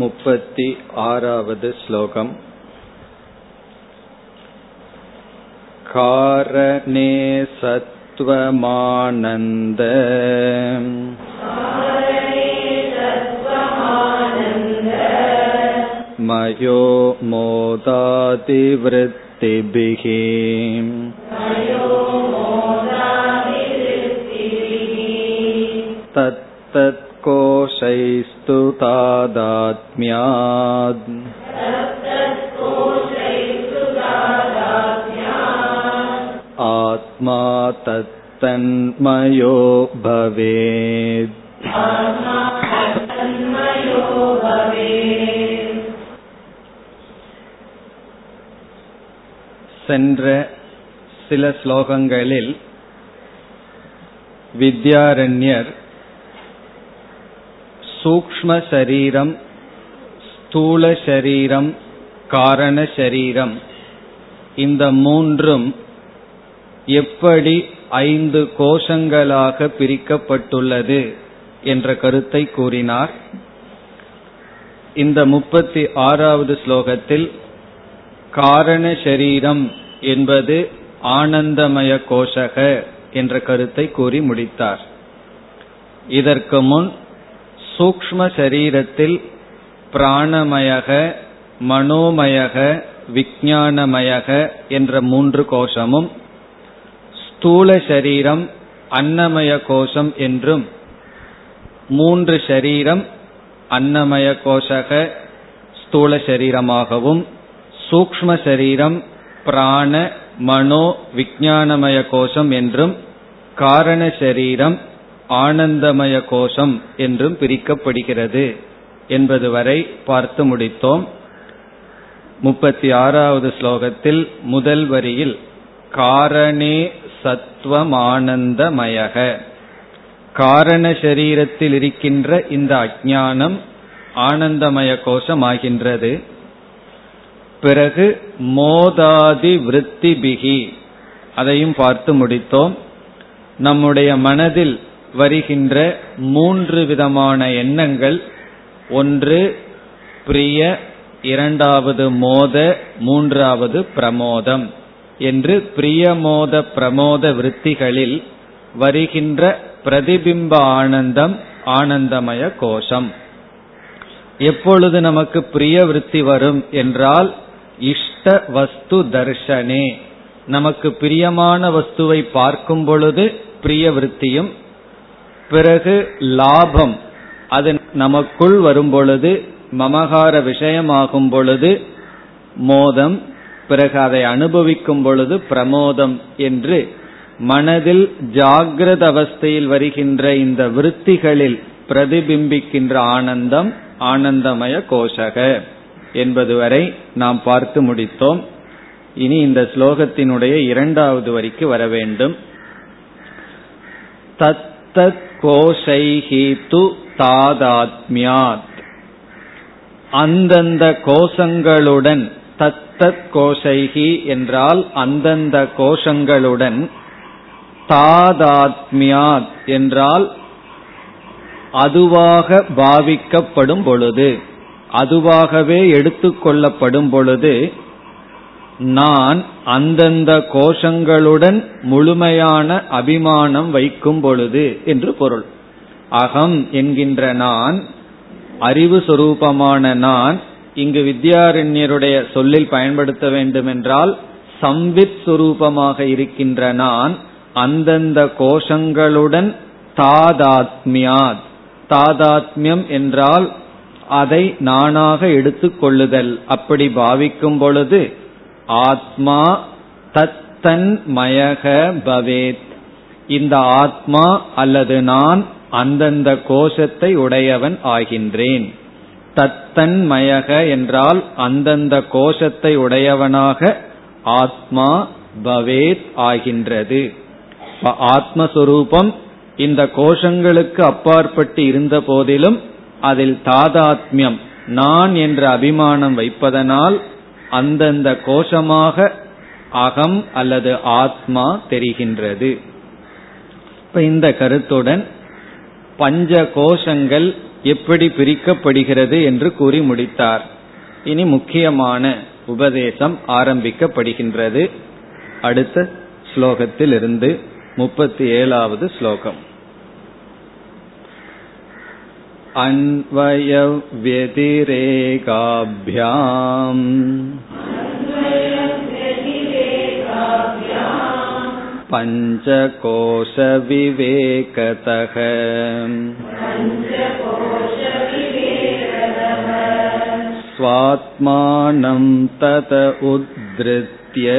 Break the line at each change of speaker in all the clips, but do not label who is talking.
मुपति आरावद् श्लोकम् कारणे सत्त्वमानन्द मयो मोदातिवृत्तिभिः तत्तत् कोशैस्तु तादात्म्यात् आत्मा तत्तन्मयो भवेत् சென்ற சில ஸ்லோகங்களில் வித்யாரண்யர் சூக்ம சரீரம் ஸ்தூல சரீரம் காரண சரீரம் இந்த மூன்றும் எப்படி ஐந்து கோஷங்களாக பிரிக்கப்பட்டுள்ளது என்ற கருத்தை கூறினார். இந்த முப்பத்தி ஆறாவது ஸ்லோகத்தில் காரண சரீரம் என்பது ஆனந்தமய கோஷக என்ற கருத்தை கூறி முடித்தார். இதற்கு முன் சூக்ம சரீரத்தில் பிராணமயக மனோமயக விஞ்ஞானமயக என்ற மூன்று கோஷமும் ஸ்தூல சரீரம் அன்னமய கோஷம் என்றும் மூன்று சரீரம் அன்னமய கோஷக ஸ்தூல சரீரமாகவும் சூக்ம சரீரம் பிராண மனோ விஞ்ஞானமய கோஷம் என்றும் காரண சரீரம் ஆனந்தமய கோஷம் என்றும் பிரிக்கப்படுகிறது என்பது வரை பார்த்து முடித்தோம். முப்பத்தி ஆறாவது ஸ்லோகத்தில் முதல் வரியில் காரணே சத்வமானந்தமயக. காரண சரீரத்தில் இருக்கின்ற இந்த அஜானம் ஆனந்தமய கோஷமாகின்றது பிறகு மோதாதி விருத்திபிகி அதையும் பார்த்து முடித்தோம். நம்முடைய மனதில் வருகின்ற மூன்று விதமான எண்ணங்கள். ஒன்று பிரிய இரண்டாவது மோத மூன்றாவது பிரமோதம் என்று பிரியமோத பிரமோத விருத்திகளில் வருகின்ற பிரதிபிம்ப ஆனந்தம் ஆனந்தமய கோஷம். எப்பொழுது நமக்கு பிரிய விருத்தி வரும் என்றால் இஷ்ட வஸ்து தர்ஷனே. நமக்கு பிரியமான வஸ்துவை பார்க்கும் பொழுது பிரிய விருத்தியும் பிறகு லாபம். அது நமக்குள் வரும் பொழுது மமகார விஷயமாகும் பொழுது மோதம் பிறகு அதை அனுபவிக்கும் பொழுது பிரமோதம் என்று மனதில் ஜாகிரத அவஸ்தையில் வருகின்ற இந்த விருத்திகளில் பிரதிபிம்பிக்கின்ற ஆனந்தம் ஆனந்தமய கோஷக என்பது வரை நாம் பார்த்து முடித்தோம். இனி இந்த ஸ்லோகத்தினுடைய இரண்டாவது வரிக்கு வர வேண்டும். தத்தத் கோஷைஹி து தாதாத்மியாத். அந்தந்த கோஷங்களுடன் தத்தத் கோஷைகி என்றால் அந்தந்த கோஷங்களுடன் தாதாத்மியாத் என்றால் அதுவாக பாவிக்கப்படும் பொழுது அதுவாகவே எடுத்துக்கொள்ளப்படும் பொழுது நான் அந்தந்த கோஷங்களுடன் முழுமையான அபிமானம் வைக்கும் பொழுது என்று பொருள். அகம் என்கின்ற நான் அறிவு சுரூபமான நான் இங்கு வித்யாரண்யருடைய சொல்லில் பயன்படுத்த வேண்டுமென்றால் சம்வித் சுரூபமாக இருக்கின்ற நான் அந்தந்த கோஷங்களுடன் தாதாத்மியாத். தாதாத்மியம் என்றால் அதை நானாக எடுத்துக்கொள்ளுதல் அப்படி பாவிக்கும் பொழுது ஆத்மா தத்தன் மயக பவேத். இந்த ஆத்மா அல்லது நான் அந்தந்த கோஷத்தை உடையவன் ஆகின்றேன். தத்தன் மயக என்றால் அந்தந்த கோஷத்தை உடையவனாக ஆத்மா பவேத் ஆகின்றது. ஆத்மஸ்வரூபம் இந்த கோஷங்களுக்கு அப்பாற்பட்டு இருந்த போதிலும் அதில் தாதாத்மியம் நான் என்ற அபிமானம் வைப்பதனால் அந்தந்த கோஷமாக அகம் அல்லது ஆத்மா தெரிகின்றது. இப்ப இந்த கருத்துடன் பஞ்ச கோஷங்கள் எப்படி பிரிக்கப்படுகிறது என்று கூறி முடித்தார். இனி முக்கியமான உபதேசம் ஆரம்பிக்கப்படுகின்றது. அடுத்த ஸ்லோகத்திலிருந்து முப்பத்தி ஏழாவது ஸ்லோகம். अन्वयव्यतिरेकाभ्याम् पञ्चकोशविवेकतः स्वात्मानं तत उद्धृत्य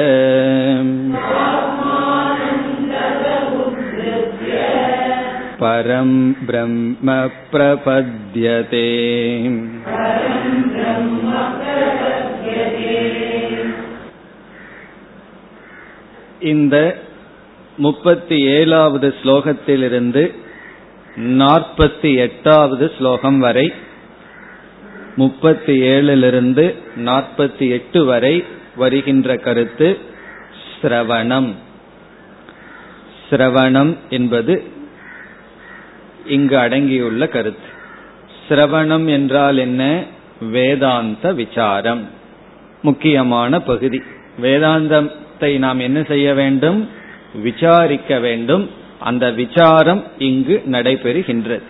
परं ब्रह्म प्रपद्यते இந்த முப்பத்தி ஏழாவது ஸ்லோகத்திலிருந்து நாற்பத்தி எட்டாவது ஸ்லோகம் வரை முப்பத்தி ஏழிலிருந்து நாற்பத்தி எட்டு வரை வருகின்ற கருத்து சிரவணம் சிரவணம் என்பது இங்கு அடங்கியுள்ள கருத்து. சிரவணம் என்றால் என்ன? வேதாந்த விசாரம். முக்கியமான பகுதி. வேதாந்தத்தை நாம் என்ன செய்ய வேண்டும்? விசாரிக்க வேண்டும். அந்த விசாரம் இங்கு நடைபெறுகின்றது.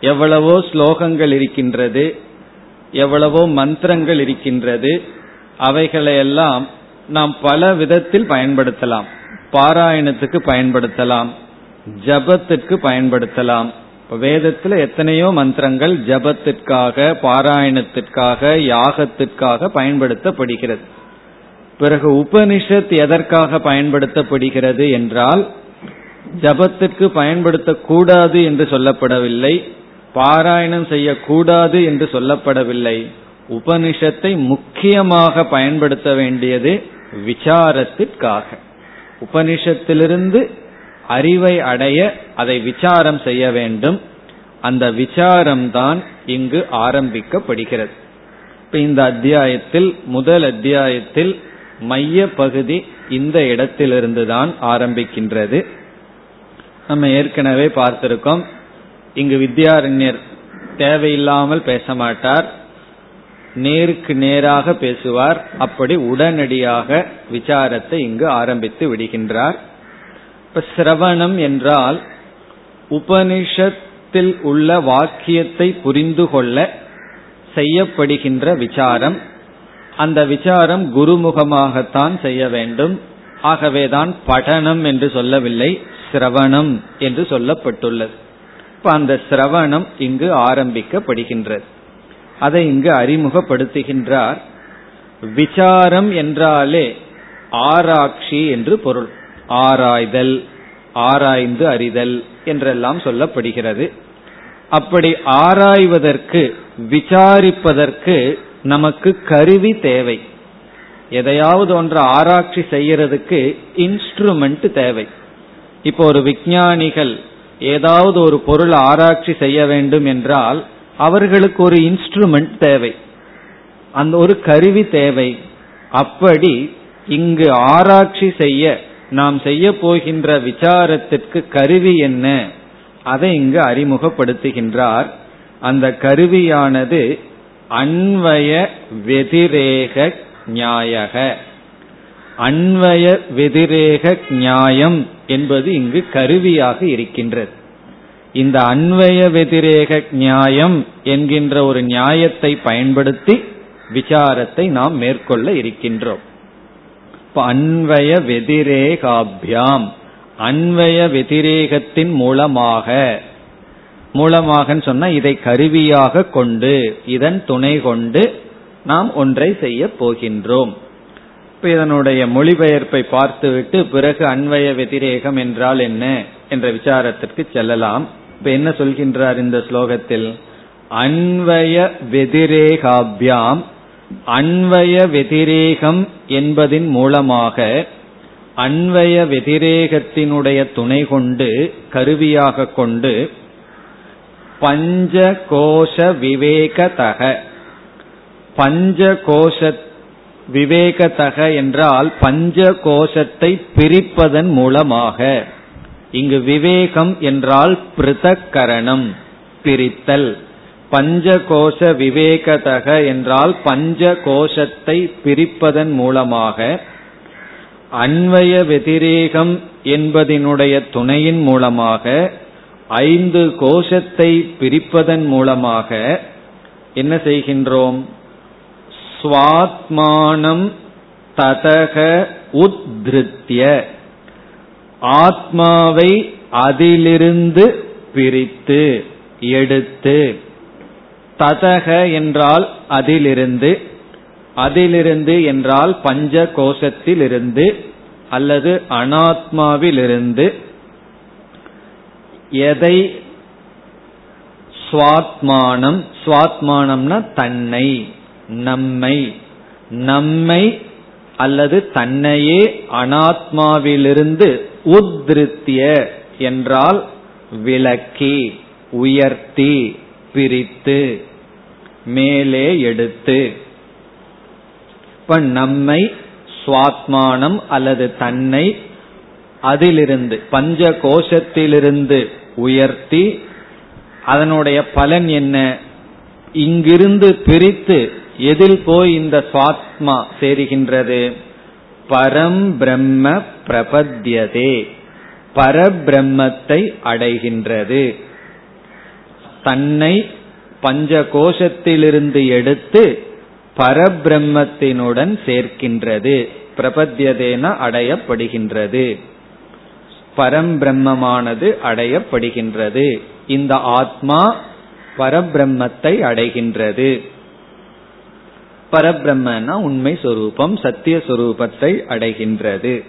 எவ்வளவோ ஸ்லோகங்கள் இருக்கின்றது எவ்வளவோ மந்திரங்கள் இருக்கின்றது அவைகளையெல்லாம் நாம் பல விதத்தில் பயன்படுத்தலாம். பாராயணத்துக்கு பயன்படுத்தலாம். ஜபத்திற்கு பயன்படுத்தலாம். வேதத்துல எத்தனையோ மந்திரங்கள் ஜபத்திற்காக பாராயணத்திற்காக யாகத்திற்காக பயன்படுத்தப்படுகிறது. பிறகு உபனிஷத் எதற்காக பயன்படுத்தப்படுகிறது என்றால் ஜபத்திற்கு பயன்படுத்தக்கூடாது என்று சொல்லப்படவில்லை பாராயணம் செய்யக்கூடாது என்று சொல்லப்படவில்லை. உபனிஷத்தை முக்கியமாக பயன்படுத்த வேண்டியது விசாரத்திற்காக. உபனிஷத்திலிருந்து அறிவை அடைய அதை விசாரம் செய்ய வேண்டும். அந்த விசாரம்தான் இங்கு ஆரம்பிக்கப்படுகிறது. இப்ப இந்த அத்தியாயத்தில் முதல் அத்தியாயத்தில் மைய பகுதி இந்த இடத்திலிருந்து தான் ஆரம்பிக்கின்றது. நம்ம ஏற்கனவே பார்த்திருக்கோம். இங்கு வித்யாரண்யர் தேவையில்லாமல் பேச மாட்டார். நேருக்கு நேராக பேசுவார். அப்படி உடனடியாக விசாரத்தை இங்கு ஆரம்பித்து விடுகின்றார். இப்ப சிரவணம் என்றால் உபனிஷத்தில் உள்ள வாக்கியத்தை புரிந்து கொள்ள செய்யப்படுகின்ற விசாரம். அந்த விசாரம் குருமுகமாகத்தான் செய்ய வேண்டும். ஆகவேதான் படனம் என்று சொல்லவில்லை சிரவணம் என்று சொல்லப்பட்டுள்ளது. இப்ப அந்த சிரவணம் இங்கு ஆரம்பிக்கப்படுகின்றது. அதை இங்கு அறிமுகப்படுத்துகின்றார். விசாரம் என்றாலே ஆராய்ச்சி என்று பொருள். ஆராய்தல் ஆராய்ந்து அறிதல் என்றெல்லாம் சொல்லப்படுகிறது. அப்படி ஆராய்வதற்கு விசாரிப்பதற்கு நமக்கு கருவி தேவை. எதையாவது ஒன்று ஆராய்ச்சி செய்யறதுக்கு இன்ஸ்ட்ருமெண்ட் தேவை. இப்போ ஒரு விஞ்ஞானிகள் ஏதாவது ஒரு பொருள் ஆராய்ச்சி செய்ய வேண்டும் என்றால் அவர்களுக்கு ஒரு இன்ஸ்ட்ருமெண்ட் தேவை. அந்த ஒரு கருவி தேவை. அப்படி இங்கு ஆராய்ச்சி செய்ய நாம் செய்ய போகின்ற விசாரத்திற்கு கருவி என்ன? அதை இங்கு அறிமுகப்படுத்துகின்றார். அந்த கருவியானது அன்வய வெதிரேக நியாயக அன்வய வெதிரேக நியாயம் என்பது இங்கு கருவியாக இருக்கின்றது. இந்த அன்வய வெதிரேக நியாயம் என்கின்ற ஒரு நியாயத்தை பயன்படுத்தி விசாரத்தை நாம் மேற்கொள்ள இருக்கின்றோம். அன்வய வெதிரேகாபியாம் அன்வய வெதிரேகத்தின் மூலமாக. மூலமாகன்னு சொன்னா இதை கருவியாக கொண்டு இதன் துணை கொண்டு நாம் ஒன்றை செய்ய போகின்றோம். இப்ப இதனுடைய மொழிபெயர்ப்பை பார்த்துவிட்டு பிறகு அன்வய வெதிரேகம் என்றால் என்ன என்ற விசாரத்திற்கு செல்லலாம். இப்ப என்ன சொல்கின்றார் இந்த ஸ்லோகத்தில்? அன்வய வெதிரேகாபியாம் அன்வய வெதிரேகம் என்பதின் மூலமாக அன்வய வெதிரேகத்தினுடைய துணை கொண்டு கருவியாக கொண்டு பஞ்ச கோஷ விவேகதக. பஞ்ச கோஷ விவேகதக என்றால் பஞ்ச கோஷத்தை பிரிப்பதன் மூலமாக. இங்கு விவேகம் என்றால் பிருதக்கரணம் பிரித்தல். பஞ்சகோஷ விவேகதக என்றால் பஞ்ச கோஷத்தை பிரிப்பதன் மூலமாக அன்வய வெதிரேகம் என்பதனுடைய துணையின் மூலமாக ஐந்து கோஷத்தை பிரிப்பதன் மூலமாக என்ன செய்கின்றோம்? ஸ்வாத்மானம் ததக உத்ருத்திய. ஆத்மாவை அதிலிருந்து பிரித்து எடுத்து. ததக என்றால் அதிலிருந்து அதிலிருந்து என்றால் பஞ்ச கோஷத்திலிருந்து அல்லது அனாத்மாவிலிருந்து எதை? சுவாத்மானம். சுவாத்மானம்னா தன்னை நம்மை. நம்மை அல்லது தன்னையே அனாத்மாவிலிருந்து உத்ருத்திய என்றால் விளக்கி உயர்த்தி. பிரித்து மேலே எடுத்து. இப்ப நம்மை சுவாத்மானம் அல்லது தன்னை அதிலிருந்து பஞ்ச கோஷத்திலிருந்து உயர்த்தி அதனுடைய பலன் என்ன? இங்கிருந்து பிரித்து எதில் போய் இந்த சுவாத்மா சேருகின்றது? பரம் பிரம்ம பிரபத்தியதே. பரபிரம்மத்தை அடைகின்றது. தன்னை பஞ்ச கோஷத்திலிருந்து எடுத்து பரபிரம்மத்தினுடன் சேர்க்கின்றது. பிரபத்தியதேன அடையப்படுகின்றது. பரம்பிரம்மமானது அடையப்படுகின்றது. இந்த ஆத்மா பரபிரம்மத்தை அடைகின்றது. பரபிரம்மனா உண்மை சொரூபம் சத்திய சொரூபத்தை அடைகின்றது.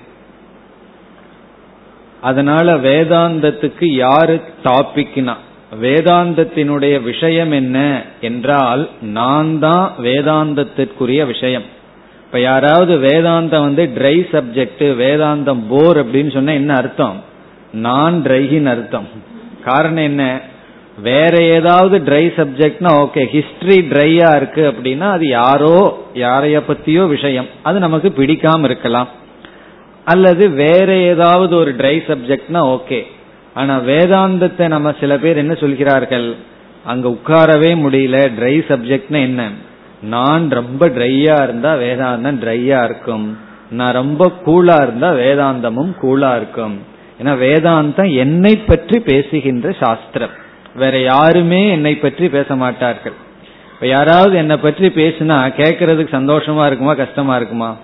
அதனால வேதாந்தத்துக்கு யாரு டாபிக்னா வேதாந்தத்தினுடைய விஷயம் என்ன என்றால் நான் தான் வேதாந்தத்திற்குரிய விஷயம். இப்ப யாராவது வேதாந்தம் வந்து ட்ரை சப்ஜெக்ட் வேதாந்தம் போர் அப்படின்னு சொன்னா என்ன அர்த்தம்? நான் ட்ரைகின்னு அர்த்தம். காரணம் என்ன? வேற ஏதாவது ட்ரை சப்ஜெக்ட்னா ஓகே ஹிஸ்டரி ட்ரையா இருக்கு அப்படின்னா அது யாரோ யாரைய பத்தியோ விஷயம். அது நமக்கு பிடிக்காம இருக்கலாம். அல்லது வேற ஏதாவது ஒரு ட்ரை சப்ஜெக்ட்னா ஓகே ஆனா வேதாந்தத்தை நம்ம சில பேர் என்ன சொல்கிறார்கள்? அங்க உட்காரவே முடியல ட்ரை சப்ஜெக்ட்னா என்ன? நான் ரொம்ப ட்ரையா இருந்தா வேதாந்தம் ட்ரையா இருக்கும். நான் ரொம்ப கூலா இருந்தா வேதாந்தமும் கூலா இருக்கும். ஏன்னா வேதாந்தம் என்னை பற்றி பேசுகின்ற சாஸ்திரம். வேற யாருமே என்னை பற்றி பேச மாட்டார்கள். இப்ப யாராவது என்னை பற்றி பேசினா கேட்கறதுக்கு சந்தோஷமா இருக்குமா கஷ்டமா இருக்குமா?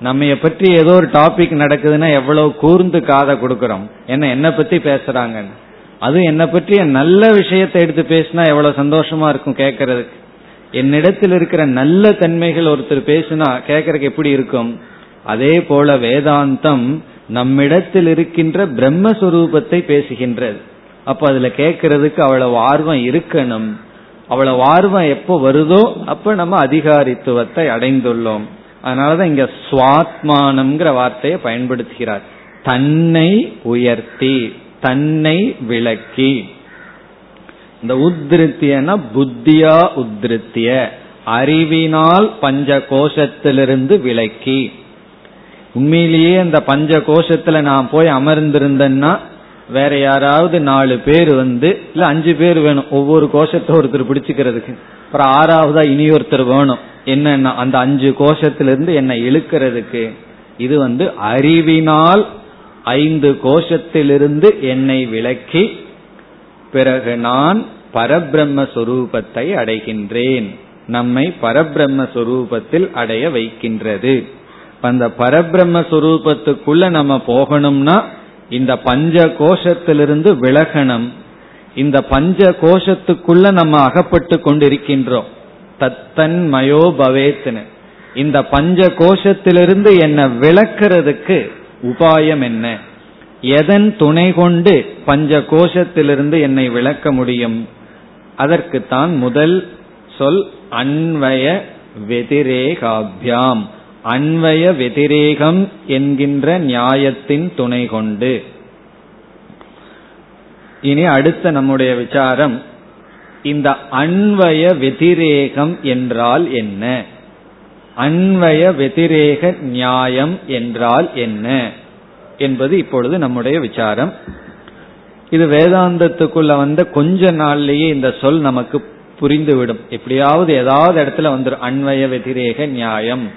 நம்ம பற்றி ஏதோ ஒரு டாபிக் நடக்குதுன்னா எவ்வளவு கூர்ந்து காதை கொடுக்கறோம். என்ன என்ன பத்தி பேசுறாங்கன்னு. அது என்னை பற்றிய நல்ல விஷயத்தை எடுத்து பேசினா எவ்வளவு சந்தோஷமா இருக்கும் கேட்கறதுக்கு. என்னிடத்தில் இருக்கிற நல்ல தன்மைகள் ஒருத்தர் பேசினா கேட்கறதுக்கு எப்படி இருக்கும்? அதே போல வேதாந்தம் நம்மிடத்தில் இருக்கின்ற பிரம்மஸ்வரூபத்தை பேசுகின்றது. அப்ப அதுல கேட்கறதுக்கு அவ்வளவு ஆர்வம் இருக்கணும். அவ்வளவு ஆர்வம் எப்போ வருதோ அப்ப நம்ம அதிகாரித்துவத்தை அடைந்துள்ளோம். அதனாலதான் இங்க சுவாத்மானம்ங்கிற வார்த்தையை பயன்படுத்துகிறார். தன்னை உயர்த்தி தன்னை விளக்கி. இந்த உத்ருத்தியன புத்தியா உத்ருத்திய அறிவினால் பஞ்ச கோஷத்திலிருந்து விளக்கி. உண்மையிலேயே அந்த பஞ்ச கோஷத்துல நான் போய் அமர்ந்திருந்தேன்னா வேற யாராவது நாலு பேர் வந்து இல்ல அஞ்சு பேர் வேணும் ஒவ்வொரு கோஷத்தை ஒருத்தர் பிடிச்சுக்கிறதுக்கு. அப்புறம் ஆறாவதா இனி ஒருத்தர் வேணும். என்ன அந்த அஞ்சு கோஷத்திலிருந்து என்னை இழுக்கிறதுக்கு இது வந்து அறிவினால் ஐந்து கோஷத்திலிருந்து என்னை விளக்கி பிறகு நான் பரபிரம்ம சொரூபத்தை அடைகின்றேன். நம்மை பரபிரம்ம சொரூபத்தில் அடைய வைக்கின்றது. அந்த பரபிரம்ம சொரூபத்துக்குள்ள நம்ம போகணும்னா இந்த பஞ்ச கோஷத்திலிருந்து விலகணும். இந்த பஞ்ச கோஷத்துக்குள்ள நம்ம அகப்பட்டு கொண்டிருக்கின்றோம். தத்தன்மயோ பவேத்னு இந்த பஞ்ச கோஷத்திலிருந்து என்னை விளக்கிறதுக்கு உபாயம் என்ன? எதன் துணை கொண்டு பஞ்ச கோஷத்திலிருந்து என்னை விளக்க முடியும்? அதற்குத்தான் முதல் சொல் அன்வய வெதிரேகாபியாம். அன்வய வெதிரேகம் என்கின்ற நியாயத்தின் துணை கொண்டு. இனி அடுத்த நம்முடைய விசாரம் இந்த அன்வய வெதிரேகம் என்றால் என்ன? அன்வய வெதிரேக நியாயம் என்றால் என்ன? என்பது இப்பொழுது நம்முடைய விசாரம். இது வேதாந்தத்துக்குள்ள வந்த கொஞ்ச நாள்லேயே இந்த சொல் நமக்கு புரிந்துவிடும். எப்படியாவது ஏதாவது இடத்துல வந்துடும் அன்வய வெதிரேக நியாயம்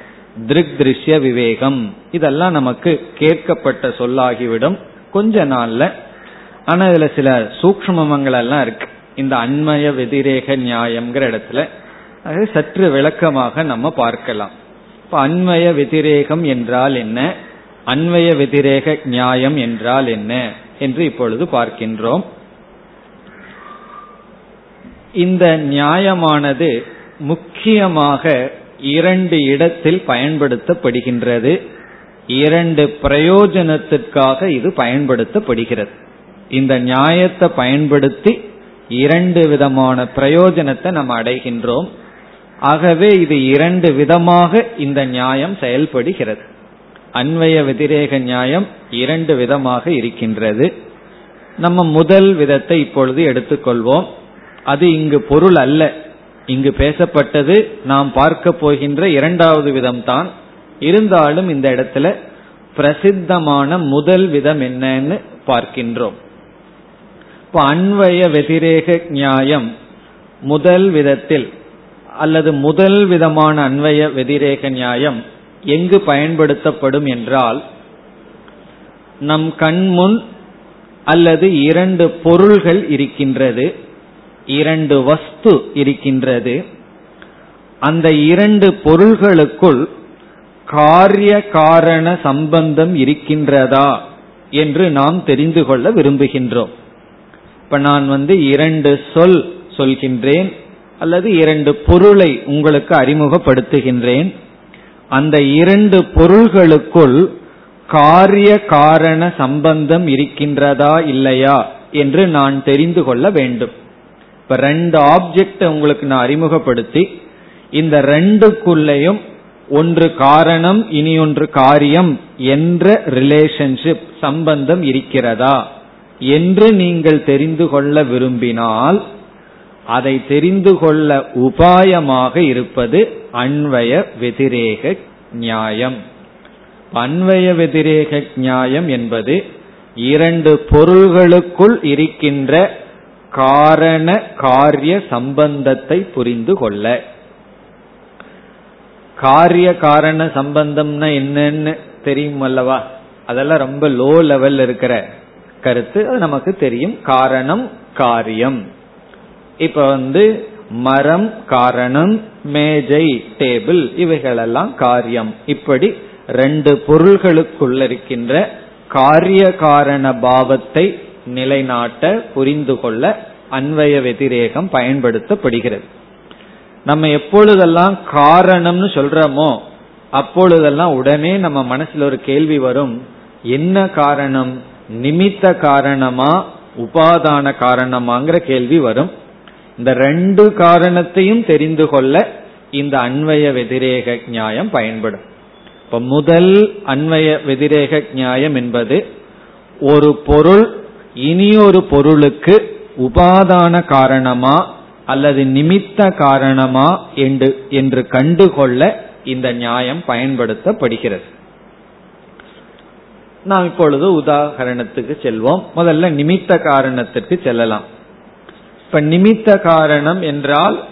திருக் திருஷ்ய விவேகம் இதெல்லாம் நமக்கு கேட்கப்பட்ட சொல்லாகிவிடும் கொஞ்ச நாள்ல. ஆனா இதுல சில சூக்மங்கள் எல்லாம் இருக்கு. இந்த அன்மய வெதிரேக நியாயம்ங்கிற இடத்துல அது சற்று விளக்கமாக நம்ம பார்க்கலாம். இப்ப அண்மய வெதிரேகம் என்றால் என்ன? அன்வய வெதிரேக நியாயம் என்றால் என்ன? என்று இப்பொழுது பார்க்கின்றோம். இந்த நியாயமானது முக்கியமாக இரண்டு இடத்தில் பயன்படுத்தப்படுகின்றது. இரண்டு பிரயோஜனத்திற்காக இது பயன்படுத்தப்படுகிறது. இந்த நியாயத்தை பயன்படுத்தி இரண்டு விதமான பிரயோஜனத்தை நம்ம அடைகின்றோம். ஆகவே இது இரண்டு விதமாக இந்த நியாயம் செயல்படுகிறது. அன்வய வெதிரேக நியாயம் இரண்டு விதமாக இருக்கின்றது. நம்ம முதல் விதத்தை இப்பொழுது எடுத்துக்கொள்வோம். அது இங்கு பொருள் அல்ல. இங்கு பேசப்பட்டது நாம் பார்க்க போகின்ற இரண்டாவது விதம்தான். இருந்தாலும் இந்த இடத்துல பிரசித்தமான முதல் விதம் என்னன்னு பார்க்கின்றோம். இப்ப அன்வய வெதிரேக நியாயம் முதல் விதத்தில் அல்லது முதல் விதமான அன்வய வெதிரேக நியாயம் எங்கு பயன்படுத்தப்படும் என்றால் நம் கண்முன் அல்லது இரண்டு பொருள்கள் இருக்கின்றது இரண்டு வஸ்து இருக்கின்றது. அந்த இரண்டு பொருள்களுக்குள் காரிய காரண சம்பந்தம் இருக்கின்றதா என்று நாம் தெரிந்து கொள்ள விரும்புகின்றோம். இப்ப நான் வந்து இரண்டு சொல் சொல்கின்றேன் அல்லது இரண்டு பொருளை உங்களுக்கு அறிமுகப்படுத்துகின்றேன். அந்த இரண்டு பொருள்களுக்குள் காரிய காரண சம்பந்தம் இருக்கின்றதா இல்லையா என்று நான் தெரிந்து கொள்ள வேண்டும். இப்ப ரெண்டு ஆப்ஜெக்ட் உங்களுக்கு நான் அறிமுகப்படுத்தி இந்த ரெண்டுக்குள்ளேயும் ஒன்று காரணம் இனி ஒன்று காரியம் என்ற ரிலேஷன்ஷிப் சம்பந்தம் இருக்கிறதா? என்று நீங்கள் தெரிந்து கொள்ள விரும்பினால் அதை தெரிந்து கொள்ள உபாயமாக இருப்பது அன்வய வெதிரேக நியாயம். அன்வய வெதிரேக நியாயம் என்பது இரண்டு பொருள்களுக்குள் இருக்கின்ற காரண காரிய சம்பந்தத்தை புரிந்து கொள்ள. காரிய காரண சம்பந்தம்னா என்னன்னு தெரியும் அல்லவா அதெல்லாம் ரொம்ப லோ லெவல் இருக்கிற கருத்து அது நமக்கு தெரியும். காரணம் காரியம். இப்ப வந்து மரம் காரணம் மேஜை டேபிள் இவைகளெல்லாம் காரியம். இப்படி ரெண்டு பொருள்களுக்குள்ள இருக்கின்ற காரிய காரண பாவத்தை நிலைநாட்ட புரிந்து கொள்ள அன்வய வெதிரேகம் பயன்படுத்தப்படுகிறது. நம்ம எப்பொழுதெல்லாம் காரணம்னு சொல்றோமோ அப்பொழுதெல்லாம் உடனே நம்ம மனசுல ஒரு கேள்வி வரும். என்ன காரணம்? நிமித்த காரணமா உபாதான காரணமாங்கிற கேள்வி வரும். இந்த ரெண்டு காரணத்தையும் தெரிந்து கொள்ள இந்த அன்வய வெதிரேக நியாயம் பயன்படும். இப்ப முதல் அன்வய வெதிரேக நியாயம் என்பது ஒரு பொருள் இனியொரு பொருளுக்கு உபாதான காரணமா அல்லது நிமித்த காரணமா என்று என்று கண்டுகொள்ள இந்த நியாயம் பயன்படுத்தப்படுகிறது. நாம் இப்பொழுது உதாகரணத்துக்கு செல்வோம். முதல்ல நிமித்த காரணத்திற்கு செல்லலாம். இப்ப நிமித்த காரணம் என்றால்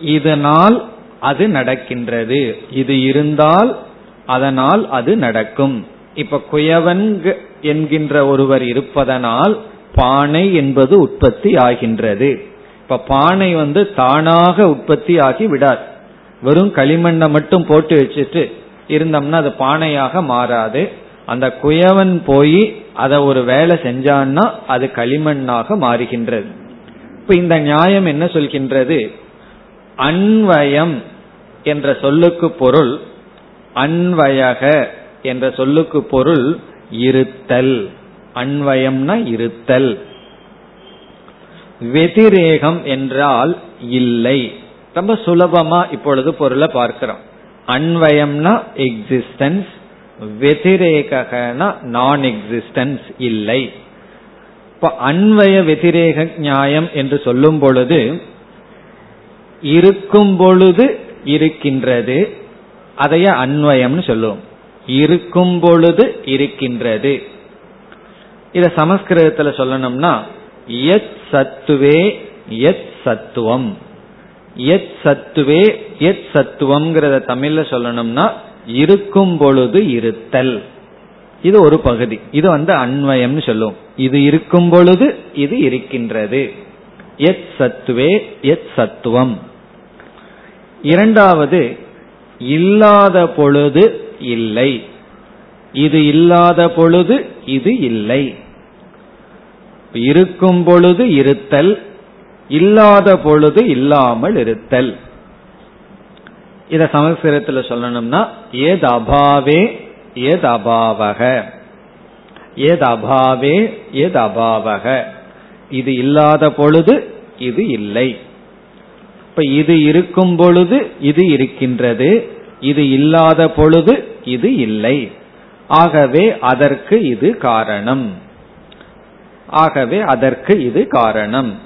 இதனால் அது நடக்கின்றது. இது இருந்தால் அதனால் அது நடக்கும். இப்ப குயவன் என்கின்ற ஒருவர் இருப்பதனால் பானை என்பது உற்பத்தி ஆகின்றது. இப்ப பானை வந்து தானாக உற்பத்தி ஆகி விடாது. வெறும் களிமண்ணை மட்டும் போட்டு வச்சுட்டு இருந்தோம்னா அது பானையாக மாறாது. அந்த குயவன் போய் அதை ஒரு வேலை செஞ்சான்னா அது களிமண்ணாக மாறுகின்றது. இப்ப இந்த நியாயம் என்ன சொல்கின்றது? அன்வயம் என்ற சொல்லுக்கு பொருள் அன்வயக என்ற சொல்லுக்கு பொருள் இருத்தல். அன்வயம்னா இருத்தல். வெதிரேகம் என்றால் இல்லை. ரொம்ப சுலபமா இப்பொழுது பொருளை பார்க்கிறோம். அன்வயம்னா எக்ஸிஸ்டன்ஸ் வெதிரேகனா நான் எக்ஸிஸ்டன்ஸ் இல்லை. இப்ப அன்வய வெதிரேக நியாயம் என்று சொல்லும் பொழுது இருக்கும் பொழுது இருக்கின்றது அதைய அன்வயம்னு சொல்லுவோம். இருக்கும் பொழுது இருக்கின்றது. இத சமஸ்கிருதத்துல சொல்லணும்னா எத் சத்துவே எத் சத்துவம். எத் சத்துவே எத் சத்துவம்ங்கிறத தமிழ்ல சொல்லணும்னா இருக்கும் பொழுது இருத்தல். இது ஒரு பகுதி. இது வந்து அன்வயம்னு சொல்லும். இது இருக்கும் பொழுது இது இருக்கின்றது. எத் சத்துவே எத் சத்துவம். இரண்டாவது இல்லாத பொழுது இல்லை. இது இல்லாத பொழுது இது இல்லை. இருக்கும் பொழுது இருத்தல் இல்லாத பொழுது இல்லாமல் இருத்தல். இத சமஸ்கிருதத்தில் சொல்லணும்னா ஏத் அபாவே ஏத் அபாவக. ஏத் அபாவே ஏத் அபாவக. இது இல்லாத பொழுது இது இல்லை. இப்ப இது இருக்கும் பொழுது இது இருக்கின்றது. இது இல்லாத பொழுது இது இல்லை. ஆகவே அதற்கு இது காரணம். ஆகவே அதற்கு இது காரணம்.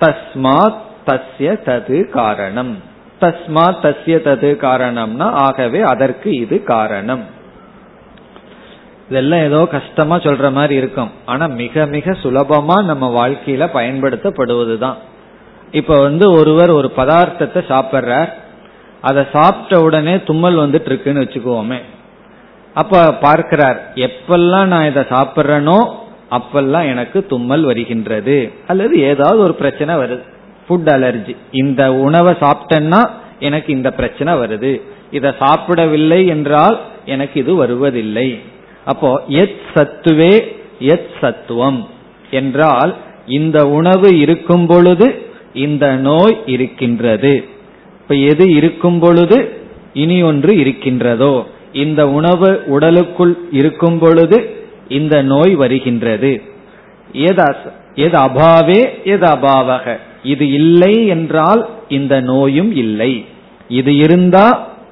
தஸ்மாத் தஸ்ய தது காரணம். தஸ்மாத் தஸ்ய தது காரணம்னா ஆகவே அதற்கு இது காரணம். இதெல்லாம் ஏதோ கஷ்டமா சொல்ற மாதிரி இருக்கும். ஆனா மிக மிக சுலபமா நம்ம வாழ்க்கையில பயன்படுத்தப்படுவதுதான். இப்ப வந்து ஒருவர் ஒரு பதார்த்தத்தை சாப்பிட்றார். அதை சாப்பிட்ட உடனே தும்மல் வந்துட்டு இருக்குன்னு வச்சுக்குவோமே அப்ப பார்க்கிறார் எப்பெல்லாம் நான் இதை சாப்பிட்றேனோ அப்பெல்லாம் எனக்கு தும்மல் வருகின்றது. அல்லது ஏதாவது ஒரு பிரச்சனை வருது. ஃபுட் அலர்ஜி இந்த உணவை சாப்பிட்டேன்னா எனக்கு இந்த பிரச்சனை வருது. இதை சாப்பிடவில்லை என்றால் எனக்கு இது வருவதில்லை. அப்போ எத் சத்துவே எத் சத்துவம் என்றால் இந்த உணவு இருக்கும் பொழுது இந்த நோய் இருக்கின்றது. இப்ப எது இருக்கும் பொழுது? இனி ஒன்று இருக்கின்றதோ. இந்த உணவு உடலுக்குள் இருக்கும் பொழுது இந்த நோய் வருகின்றது. எது அபாவே எது அபாவக? இது இல்லை என்றால் இந்த நோயும் இல்லை. இது இருந்தா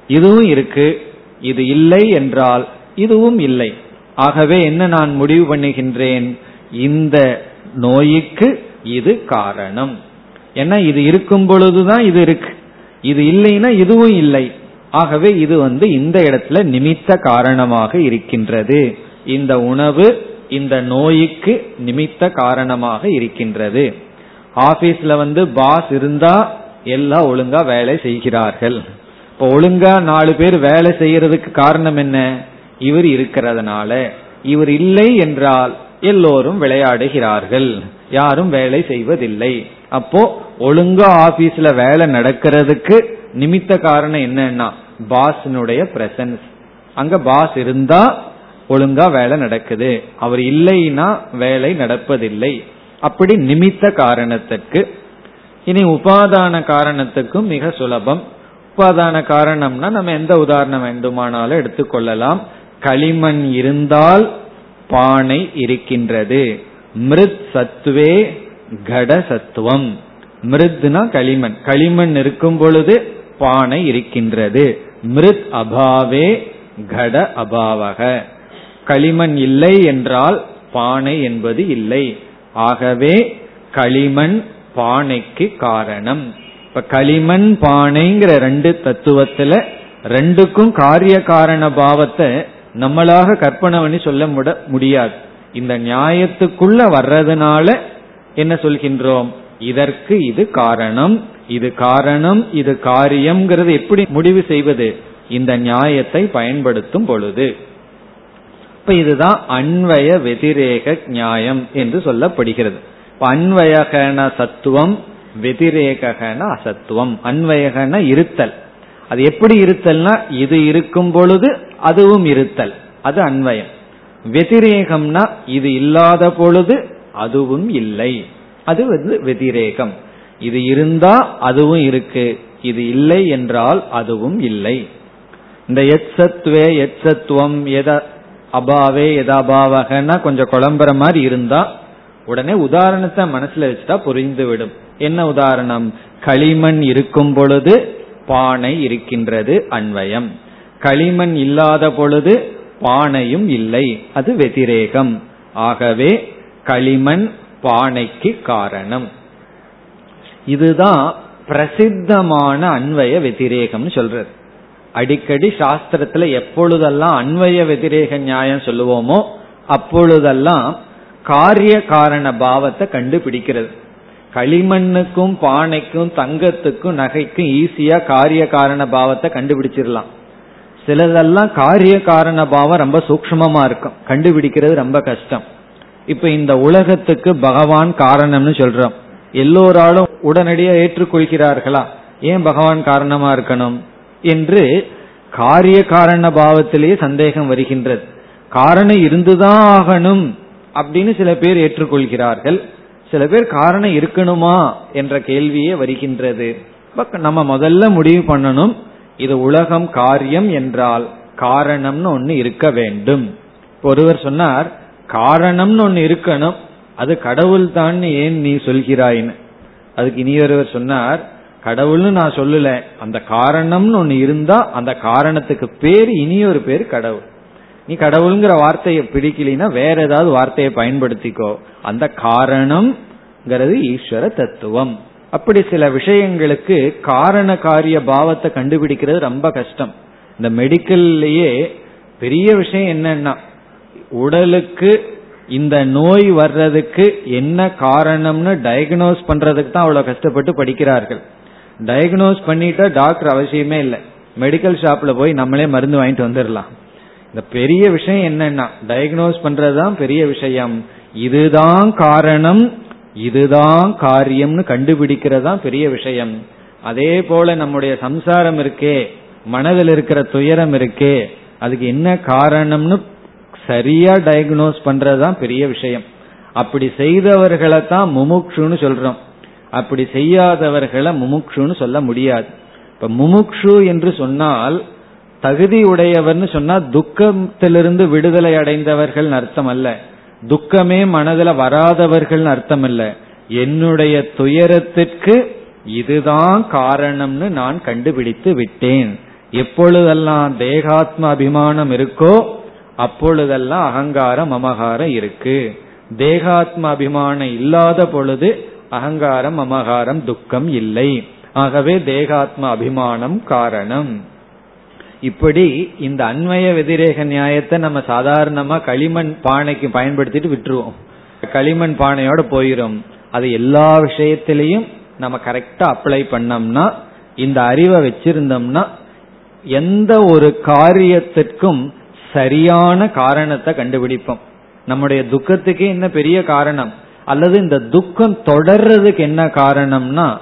இதுவும் இருக்கு. இது இல்லை என்றால் இதுவும் இல்லை. ஆகவே என்ன நான் முடிவு பண்ணுகின்றேன்? இந்த நோய்க்கு இது காரணம். ஏன்னா இது இருக்கும் பொழுதுதான் இது இருக்கு. இது இல்லைன்னா இதுவும் இல்லை. ஆகவே இது வந்து இந்த இடத்துல நிமித்த காரணமாக இருக்கின்றது. இந்த உணவு இந்த நோய்க்கு நிமித்த காரணமாக இருக்கின்றது. ஆபீஸ்ல வந்து பாஸ் இருந்தா எல்லாம் ஒழுங்கா வேலை செய்கிறார்கள். இப்போ ஒழுங்கா நாலு பேர் வேலை செய்யறதுக்கு காரணம் என்ன? இவர் இருக்கிறதுனால. இவர் இல்லை என்றால் எல்லோரும் விளையாடுகிறார்கள். யாரும் வேலை செய்வதில்லை. அப்போ ஒழுங்கா ஆபீஸ்ல வேலை நடக்கிறதுக்கு நிமித்த காரணம் என்னன்னா பாஸ்னுடைய பிரசன்ஸ் அங்க பாஸ் இருந்தா ஒழுங்கா வேலை நடக்குது. அவர் இல்லைன்னா வேலை நடப்பதில்லை. அப்படி நிமித்த காரணத்துக்கு. இனி உபாதான காரணத்துக்கும் மிக சுலபம். உபாதான காரணம்னா நம்ம எந்த உதாரணம் வேண்டுமானாலும் எடுத்துக்கொள்ளலாம். களிமண் இருந்தால் பானை இருக்கின்றது. மிருத் சத்துவே கட சத்துவம். மிருத்னா களிமண். களிமண் இருக்கும் பொழுது பானை இருக்கின்றது. மிருத் அபாவே கட அபாவக. களிமண் இல்லை என்றால் பானை என்பது இல்லை. ஆகவே களிமண் பானைக்கு காரணம். இப்ப களிமண் பானைங்கிற ரெண்டு தத்துவத்துல ரெண்டுக்கும் காரிய காரண பாவத்தை நம்மளாக கற்பனை பண்ணி சொல்ல முடியாது. இந்த நியாயத்துக்குள்ள வர்றதுனால என்ன சொல்கின்றோம்? இதற்கு இது காரணம். இது காரணம் இது காரியம்ங்கிறது எப்படி முடிவு செய்வது? இந்த நியாயத்தை பயன்படுத்தும் பொழுது. இப்ப இதுதான் அன்வய வெதிரேக நியாயம் என்று சொல்லப்படுகிறது. அன்வயகன சத்துவம் வெதிரேகன அசத்துவம். அன்வயகன இருத்தல். அது எப்படி இருத்தல்னா இது இருக்கும் பொழுது அதுவும் இருத்தல். அது அன்வயம். வெதிரேகம்னா இது இல்லாத பொழுது அதுவும் இல்லை. அது வந்து வெதிரேகம். இது இருந்தா அதுவும் இருக்கு. இது இல்லை என்றால் அதுவும் இல்லை. இந்த எச்சத்வே எச்சத்துவம் எத அபாவே எதாபாவகன்னா கொஞ்சம் குழம்புற மாதிரி இருந்தா உடனே உதாரணத்தை மனசுல வச்சுட்டா புரிந்து விடும் என்ன உதாரணம்? களிமண் இருக்கும் பொழுது பானை இருக்கின்றது அன்வயம் களிமண் இல்லாத பொழுது பானையும் இல்லை. அது வெதிரேகம். ஆகவே களிமண் பானைக்கு காரணம். இதுதான் பிரசித்தமான அன்வய வெதிரேகம்னு சொல்றது. அடிக்கடி சாஸ்திரத்துல எப்பொழுதெல்லாம் அன்வய வெதிரேக நியாயம் சொல்லுவோமோ அப்பொழுதெல்லாம் காரிய காரண பாவத்தை கண்டுபிடிக்கிறது. களிமண்ணுக்கும் பானைக்கும் தங்கத்துக்கும் நகைக்கும் ஈஸியா காரிய காரண பாவத்தை கண்டுபிடிச்சிடலாம். சிலதெல்லாம் காரிய காரண பாவம் ரொம்ப சூக்மமா இருக்கும். கண்டுபிடிக்கிறது ரொம்ப கஷ்டம். இப்ப இந்த உலகத்துக்கு பகவான் காரணம்னு சொல்றோம். எல்லோராலும் உடனடியாக ஏற்றுக்கொள்கிறார்களா? ஏன் பகவான் காரணமா இருக்கணும்? என்று காரிய காரண பாவத்திலேயே சந்தேகம் வருகின்றது. காரணம் இருந்துதான் ஆகணும் அப்படின்னு சில பேர் ஏற்றுக்கொள்கிறார்கள். சில பேர் காரணம் இருக்கணுமா என்ற கேள்வியே வருகின்றது. நம்ம முதல்ல முடிவு பண்ணணும் இது உலகம் காரியம் என்றால் காரணம்னு ஒன்னு இருக்க வேண்டும். ஒருவர் சொன்னார் காரணம்னு ஒன்னு இருக்கணும் அது கடவுள் தான் ஏன் நீ சொல்கிறாயின்னு. அதுக்கு இனியொருவர் ஒருவர் சொன்னார் கடவுள்னு நான் சொல்லல. அந்த காரணம்னு ஒன்னு இருந்தா அந்த காரணத்துக்கு பேர் இனி ஒரு பேர் கடவுள். நீ கடவுளுங்கிற வார்த்தையை பிடிக்கலினா வேற ஏதாவது வார்த்தையை பயன்படுத்திக்கோ. அந்த காரணம்ங்கிறது ஈஸ்வர தத்துவம். அப்படி சில விஷயங்களுக்கு காரண காரிய பாவத்தை கண்டுபிடிக்கிறது ரொம்ப கஷ்டம். இந்த மெடிக்கல்லையே பெரிய விஷயம் என்னன்னா உடலுக்கு இந்த நோய் வர்றதுக்கு என்ன காரணம்னு டயக்னோஸ் பண்றதுக்கு தான் அவ்வளவு கஷ்டப்பட்டு படிக்கிறார்கள். டயக்னோஸ் பண்ணிட்டா டாக்டர் அவசியமே இல்லை. மெடிக்கல் ஷாப்ல போய் நம்மளே மருந்து வாங்கிட்டு வந்துடலாம். இந்த பெரிய விஷயம் என்னன்னா டயக்னோஸ் பண்றதுதான் பெரிய விஷயம். இதுதான் காரணம் இதுதான் காரியம்னு கண்டுபிடிக்கிறது தான் பெரிய விஷயம். அதே போல நம்முடைய சம்சாரம் இருக்கே மனதில் இருக்கிற துயரம் இருக்கே அதுக்கு என்ன காரணம்னு சரியா டயக்னோஸ் பண்றதுதான் பெரிய விஷயம். அப்படி செய்தவர்களை தான் முமுக்ஷுன்னு சொல்றோம். அப்படி செய்யாதவர்களை முமுக்ஷுன்னு சொல்ல முடியாது. இப்ப முமுக்ஷு என்று சொன்னால் தகுதி உடையவர்னு சொன்னா துக்கத்திலிருந்து விடுதலை அடைந்தவர்கள் அர்த்தம் அல்ல. துக்கமே மனதில் வராதவர்கள் அர்த்தம் இல்ல. என்னுடைய துயரத்திற்கு இதுதான் காரணம்னு நான் கண்டுபிடித்து விட்டேன். எப்பொழுதெல்லாம் தேகாத்ம அபிமானம் இருக்கோ அப்பொழுதெல்லாம் அகங்காரம் அமகாரம் இருக்கு. தேகாத்ம அபிமானம் இல்லாத பொழுது அகங்காரம் அமகாரம் துக்கம் இல்லை. ஆகவே தேகாத்ம அபிமானம் காரணம். இப்படி இந்த அண்மைய வெதிரேக நியாயத்தை நம்ம சாதாரணமா களிமண் பானைக்கு பயன்படுத்திட்டு விட்டுருவோம். களிமண் பானையோட போயிரும். அது எல்லா விஷயத்திலையும் நம்ம கரெக்டா அப்ளை பண்ணோம்னா இந்த அறிவை வச்சிருந்தோம்னா எந்த ஒரு காரியத்திற்கும் சரியான காரணத்தை கண்டுபிடிப்போம். நம்முடைய துக்கத்துக்கே என்ன பெரிய காரணம்? அல்லது இந்த துக்கம் தொடர்றதுக்கு என்ன காரணம்னா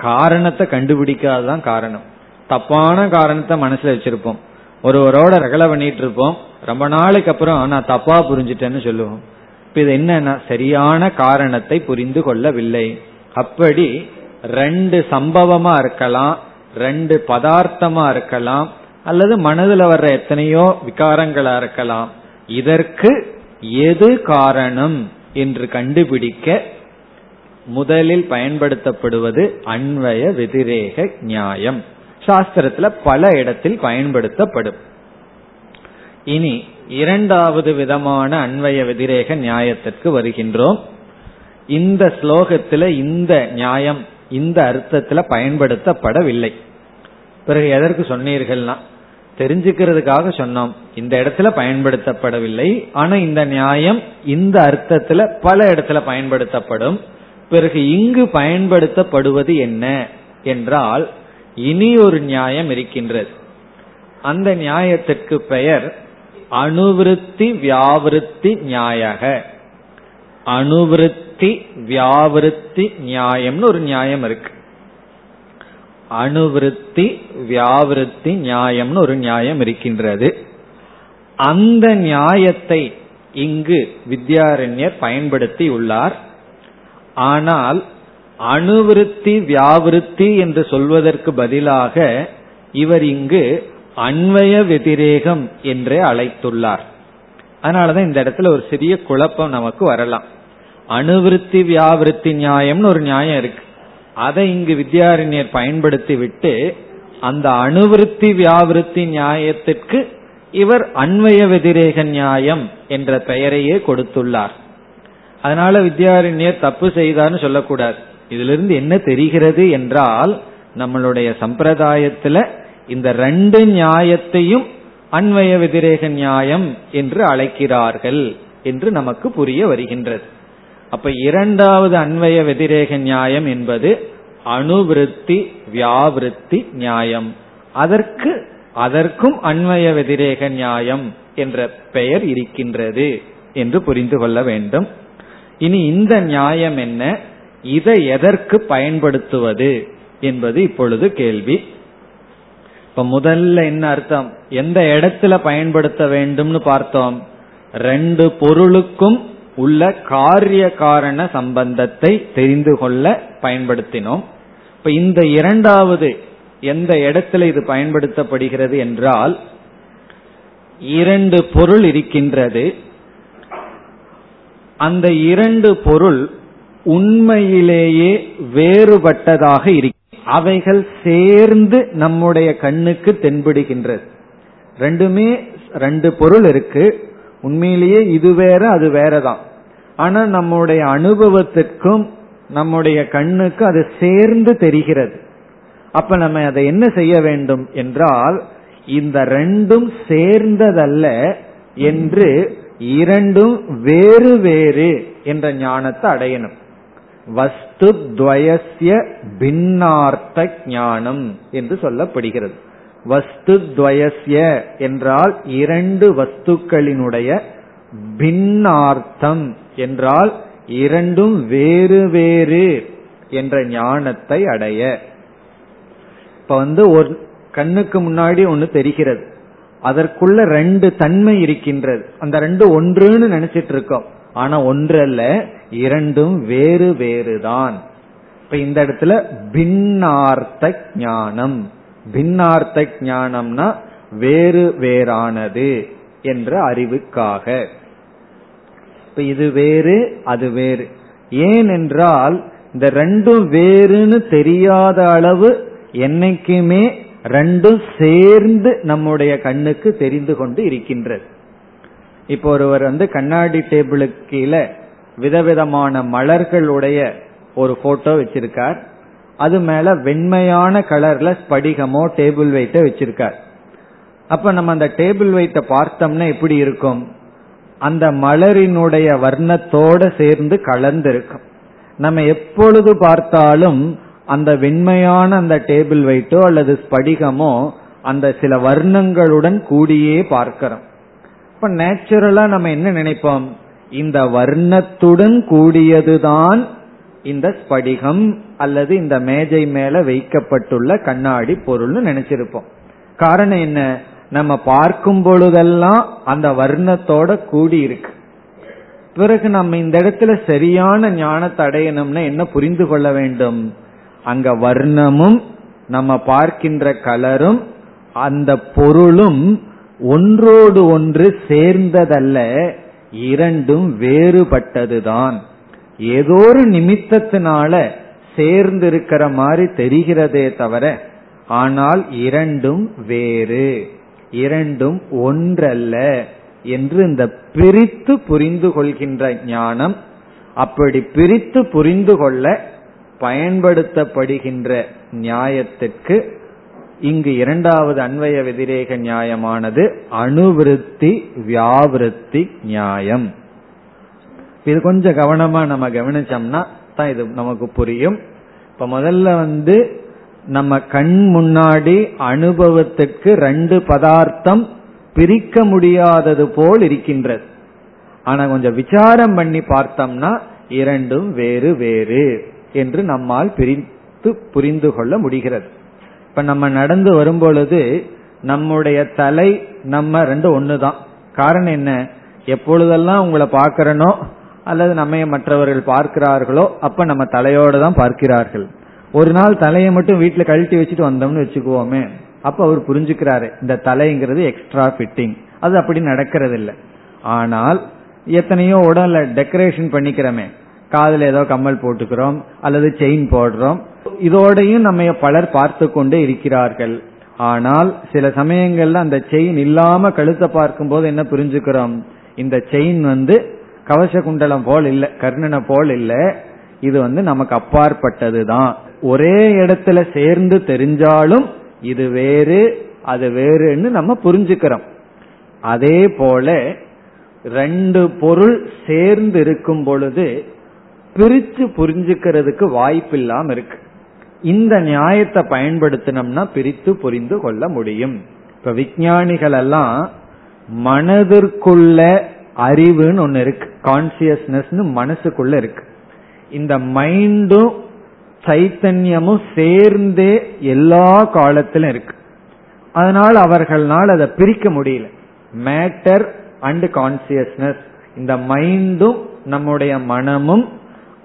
காரணத்தை கண்டுபிடிக்காததான் காரணம். தப்பான காரணத்தை மனசுல வச்சிருப்போம். ஒருவரோட ரகலை பண்ணிட்டு இருப்போம் ரொம்ப நாளைக்கு அப்புறம் நான் தப்பா புரிஞ்சுட்டேன்னு சொல்லுவோம். இப்ப இது என்னன்னா சரியான காரணத்தை புரிந்து கொள்ளவில்லை. அப்படி ரெண்டு சம்பவமா இருக்கலாம் ரெண்டு பதார்த்தமா இருக்கலாம் அல்லது மனதில் வர்ற எத்தனையோ விகாரங்களா இருக்கலாம். இதற்கு எது காரணம்? என்று கண்டுபிடிக்க முதலில் பயன்படுத்தப்படுவது அன்வய வெதிரேக நியாயம். சாஸ்திரத்துல பல இடத்தில் பயன்படுத்தப்படும். இனி இரண்டாவது விதமான அன்வய வெதிரேக நியாயத்திற்கு வருகின்றோம். இந்த ஸ்லோகத்துல இந்த நியாயம் இந்த அர்த்தத்துல பயன்படுத்தப்படவில்லை. பிறகு எதற்கு சொன்னீர்கள்னா தெரிஞ்சுக்கிறதுக்காக சொன்னோம். இந்த இடத்துல பயன்படுத்தப்படவில்லை. ஆனா இந்த நியாயம் இந்த அர்த்தத்துல பல இடத்துல பயன்படுத்தப்படும். பிறகு இங்கு பயன்படுத்தப்படுவது என்ன என்றால் இனி ஒரு நியாயம் இருக்கின்றது. அந்த நியாயத்திற்கு பெயர் அணுவிருத்தி வியாவிருத்தி நியாயக. அணுவிருத்தி வியாவிருத்தி நியாயம்னு ஒரு நியாயம் இருக்கு. அணுவிருத்தி வியாவிருத்தி நியாயம்னு ஒரு நியாயம் இருக்கின்றது. அந்த நியாயத்தை இங்கு வித்யாரண்யர் பயன்படுத்தி உள்ளார். ஆனால் அணுவிருத்தி வியாவிருத்தி என்று சொல்வதற்கு பதிலாக இவர் இங்கு அன்வய வெதிரேகம் என்றே அழைத்துள்ளார். அதனாலதான் இந்த இடத்துல ஒரு சிறிய குழப்பம் நமக்கு வரலாம். அணுவிருத்தி வியாவிருத்தி நியாயம்னு ஒரு நியாயம் இருக்கு. அதை இங்கு வித்யாரண்யர் பயன்படுத்தி விட்டு அந்த அணுவிருத்தி வியாவிருத்தி நியாயத்திற்கு இவர் அன்வய வெதிரேக நியாயம் என்ற பெயரையே கொடுத்துள்ளார். அதனால வித்யாரண்யர் தப்பு செய்தார்னு சொல்லக்கூடாது. இதிலிருந்து என்ன தெரிகிறது என்றால் நம்மளுடைய சம்பிரதாயத்துல இந்த ரெண்டு நியாயத்தையும் அன்வய வெதிரேக நியாயம் என்று அழைக்கிறார்கள் என்று நமக்கு புரிய வருகின்றது. அப்ப இரண்டாவது அன்வய வெதிரேக நியாயம் என்பது அணுவிருத்தி வியாவிருத்தி நியாயம். அதற்கு அதற்கும் அன்வய வெதிரேக நியாயம் என்ற பெயர் இருக்கின்றது என்று புரிந்து கொள்ள வேண்டும். இனி இந்த நியாயம் என்ன? இதை எதற்கு பயன்படுத்துவது என்பது இப்பொழுது கேள்வி. இப்ப முதல்ல என்ன அர்த்தம்? எந்த இடத்துல பயன்படுத்த வேண்டும்னு பார்த்தோம். ரெண்டு பொருளுக்கும் உள்ள காரிய காரண சம்பந்தத்தை தெரிந்து கொள்ள பயன்படுத்தினோம். இப்ப இந்த இரண்டாவது எந்த இடத்துல இது பயன்படுத்தப்படுகிறது என்றால் இரண்டு பொருள் இருக்கின்றது. அந்த இரண்டு பொருள் உண்மையிலேயே வேறுபட்டதாக இருக்கு. அவைகள் சேர்ந்து நம்முடைய கண்ணுக்கு தென்படுகின்றது. ரெண்டுமே ரெண்டு பொருள் இருக்கு. உண்மையிலேயே இது வேற அது வேறதான். ஆனா நம்முடைய அனுபவத்திற்கும் நம்முடைய கண்ணுக்கு அது சேர்ந்து தெரிகிறது. அப்ப நம்ம அதை என்ன செய்ய வேண்டும் என்றால் இந்த ரெண்டும் சேர்ந்ததல்ல என்று இரண்டும் வேறு வேறு என்ற ஞானத்தை அடையணும். வஸ்து துவயசிய பின்னார்த்த ஞானம் என்று சொல்லப்படுகிறது. வஸ்து துவயசிய என்றால் இரண்டு வஸ்துக்களினுடைய பின்னார்த்தம் என்றால் இரண்டும் வேறு வேறு என்ற ஞானத்தை அடைய. இப்ப வந்து ஒரு கண்ணுக்கு முன்னாடி ஒன்னு தெரிகிறது. அதற்குள்ள ரெண்டு தன்மை இருக்கின்றது. அந்த ரெண்டு ஒன்றுன்னு நினைச்சிட்டு இருக்கோம். ஆனா ஒன்று அல்ல இரண்டும் வேறு வேறுதான். இப்ப இந்த இடத்துல பின்னார்த்த ஞானம். பின்னார்த்த ஞானம்னா வேறு வேறானது என்ற அறிவுக்காக. இப்ப இது வேறு அது வேறு. ஏனென்றால் இந்த ரெண்டும் வேறுன்னு தெரியாத அளவு என்னைக்குமே ரெண்டும் சேர்ந்து நம்முடைய கண்ணுக்கு தெரிந்து கொண்டு இருக்கின்றது. இப்போ ஒருவர் வந்து கண்ணாடி டேபிளுக்கு கீழே விதவிதமான மலர்களுடைய ஒரு போட்டோ வச்சிருக்கார். அது மேல வெண்மையான கலர்ல ஸ்படிகமோ டேபிள் வெயிட்ட வச்சிருக்கார். அப்ப நம்ம அந்த டேபிள் வெயிட்ட பார்த்தோம்னா எப்படி இருக்கும்? அந்த மலரினுடைய வர்ணத்தோட சேர்ந்து கலந்து இருக்கும் நம்ம எப்பொழுது பார்த்தாலும் அந்த வெண்மையான அந்த டேபிள் வெயிட்டோ அல்லது ஸ்படிகமோ அந்த சில வர்ணங்களுடன் கூடியே பார்க்கிறோம். இப்ப நேச்சுரலா நம்ம என்ன நினைப்போம்? இந்த வர்ணத்துடன் கூடியதுதான் இந்த ஸ்படிகம் அல்லது இந்த மேஜை மேல வைக்கப்பட்டுள்ள கண்ணாடி பொருள்னு நினைச்சிருப்போம். காரணம் என்ன? நம்ம பார்க்கும் பொழுதெல்லாம் அந்த வர்ணத்தோட கூடி இருக்கு பிறகு நம்ம இந்த இடத்துல சரியான ஞானத்தை அடையணும்னா என்ன புரிந்து கொள்ள வேண்டும்? அங்க வர்ணமும் நம்ம பார்க்கின்ற கலரும் அந்த பொருளும் ஒன்றோடு ஒன்று சேர்ந்ததல்ல இரண்டும் வேறுபட்டதுதான். ஏதோ ஒரு நிமித்தத்தினால சேர்ந்திருக்கிற மாதிரி தெரிகிறதே தவிர ஆனால் இரண்டும் வேறு. இரண்டும் ஒன்றல்ல என்று இந்த பிரித்து புரிந்து கொள்கின்ற ஞானம் அப்படி பிரித்து புரிந்து கொள்ள பயன்படுத்தப்படுகின்ற நியாயத்திற்கு இங்கு இரண்டாவது அன்வய வெதிரேக நியாயமானது அணுவிருத்தி வியாவிருத்தி நியாயம். இது கொஞ்சம் கவனமா நம்ம கவனிச்சோம்னா தான் இது நமக்கு புரியும். இப்ப முதல்ல வந்து நம்ம கண் முன்னாடி அனுபவத்துக்கு ரெண்டு பதார்த்தம் பிரிக்க முடியாதது போல் இருக்கின்றது. ஆனா கொஞ்சம் விசாரம் பண்ணி பார்த்தோம்னா இரண்டும் வேறு வேறு என்று நம்மால் பிரித்து புரிந்து கொள்ள முடிகிறது. இப்ப நம்ம நடந்து வரும் பொழுது நம்முடைய தலை நம்ம ரெண்டு ஒண்ணுதான். காரணம் என்ன? எப்பொழுதெல்லாம் உங்களை பாக்கிறனோ அல்லது நம்மை மற்றவர்கள் பார்க்கிறார்களோ அப்ப நம்ம தலையோட தான் பார்க்கிறார்கள். ஒரு நாள் தலையை மட்டும் வீட்டுல கழட்டி வச்சுட்டு வந்தோம்னு வச்சுக்குவோமே அப்ப அவர் புரிஞ்சுக்கிறாரு இந்த தலைங்கிறது எக்ஸ்ட்ரா ஃபிட்டிங் அது அப்படி நடக்கிறது இல்லை ஆனால் எத்தனையோ உடல்ல டெக்கரேஷன் பண்ணிக்கிறோமே காதில் ஏதோ கம்மல் போட்டுக்கிறோம் அல்லது செயின் போடுறோம் இதோடையும் நம்ம பலர் பார்த்து கொண்டே இருக்கிறார்கள். ஆனால் சில சமயங்கள்ல அந்த செயின் இல்லாம கழுத்தை பார்க்கும் போது என்ன புரிஞ்சுக்கிறோம்? இந்த செயின் வந்து கவச குண்டலம் போல் இல்ல கர்ணனை போல் இல்ல இது வந்து நமக்கு அப்பாற்பட்டது தான் ஒரே இடத்துல சேர்ந்து தெரிஞ்சாலும் இது வேறு அது வேறுன்னு நம்ம புரிஞ்சுக்கிறோம். அதே போல ரெண்டு பொருள் சேர்ந்து இருக்கும் பொழுது பிரிச்சு புரிஞ்சுக்கிறதுக்கு வாய்ப்பு இல்லாம இருக்கு. இந்த நியாயத்தை பயன்படுத்தினோம்னா பிரித்து புரிந்து கொள்ள முடியும். இப்ப விஞ்ஞானிகள் எல்லாம் மனதிற்குள்ள அறிவுன்னு ஒன்னு இருக்கு. கான்சியஸ்னஸ் மனசுக்குள்ள இருக்கு. இந்த மைண்டும் சைத்தன்யமும் சேர்ந்தே எல்லா காலத்திலும் இருக்கு. அதனால் அவர்களால் அதை பிரிக்க முடியல. மேட்டர் அண்ட் கான்சியஸ்னஸ் இந்த மைண்டும் நம்முடைய மனமும்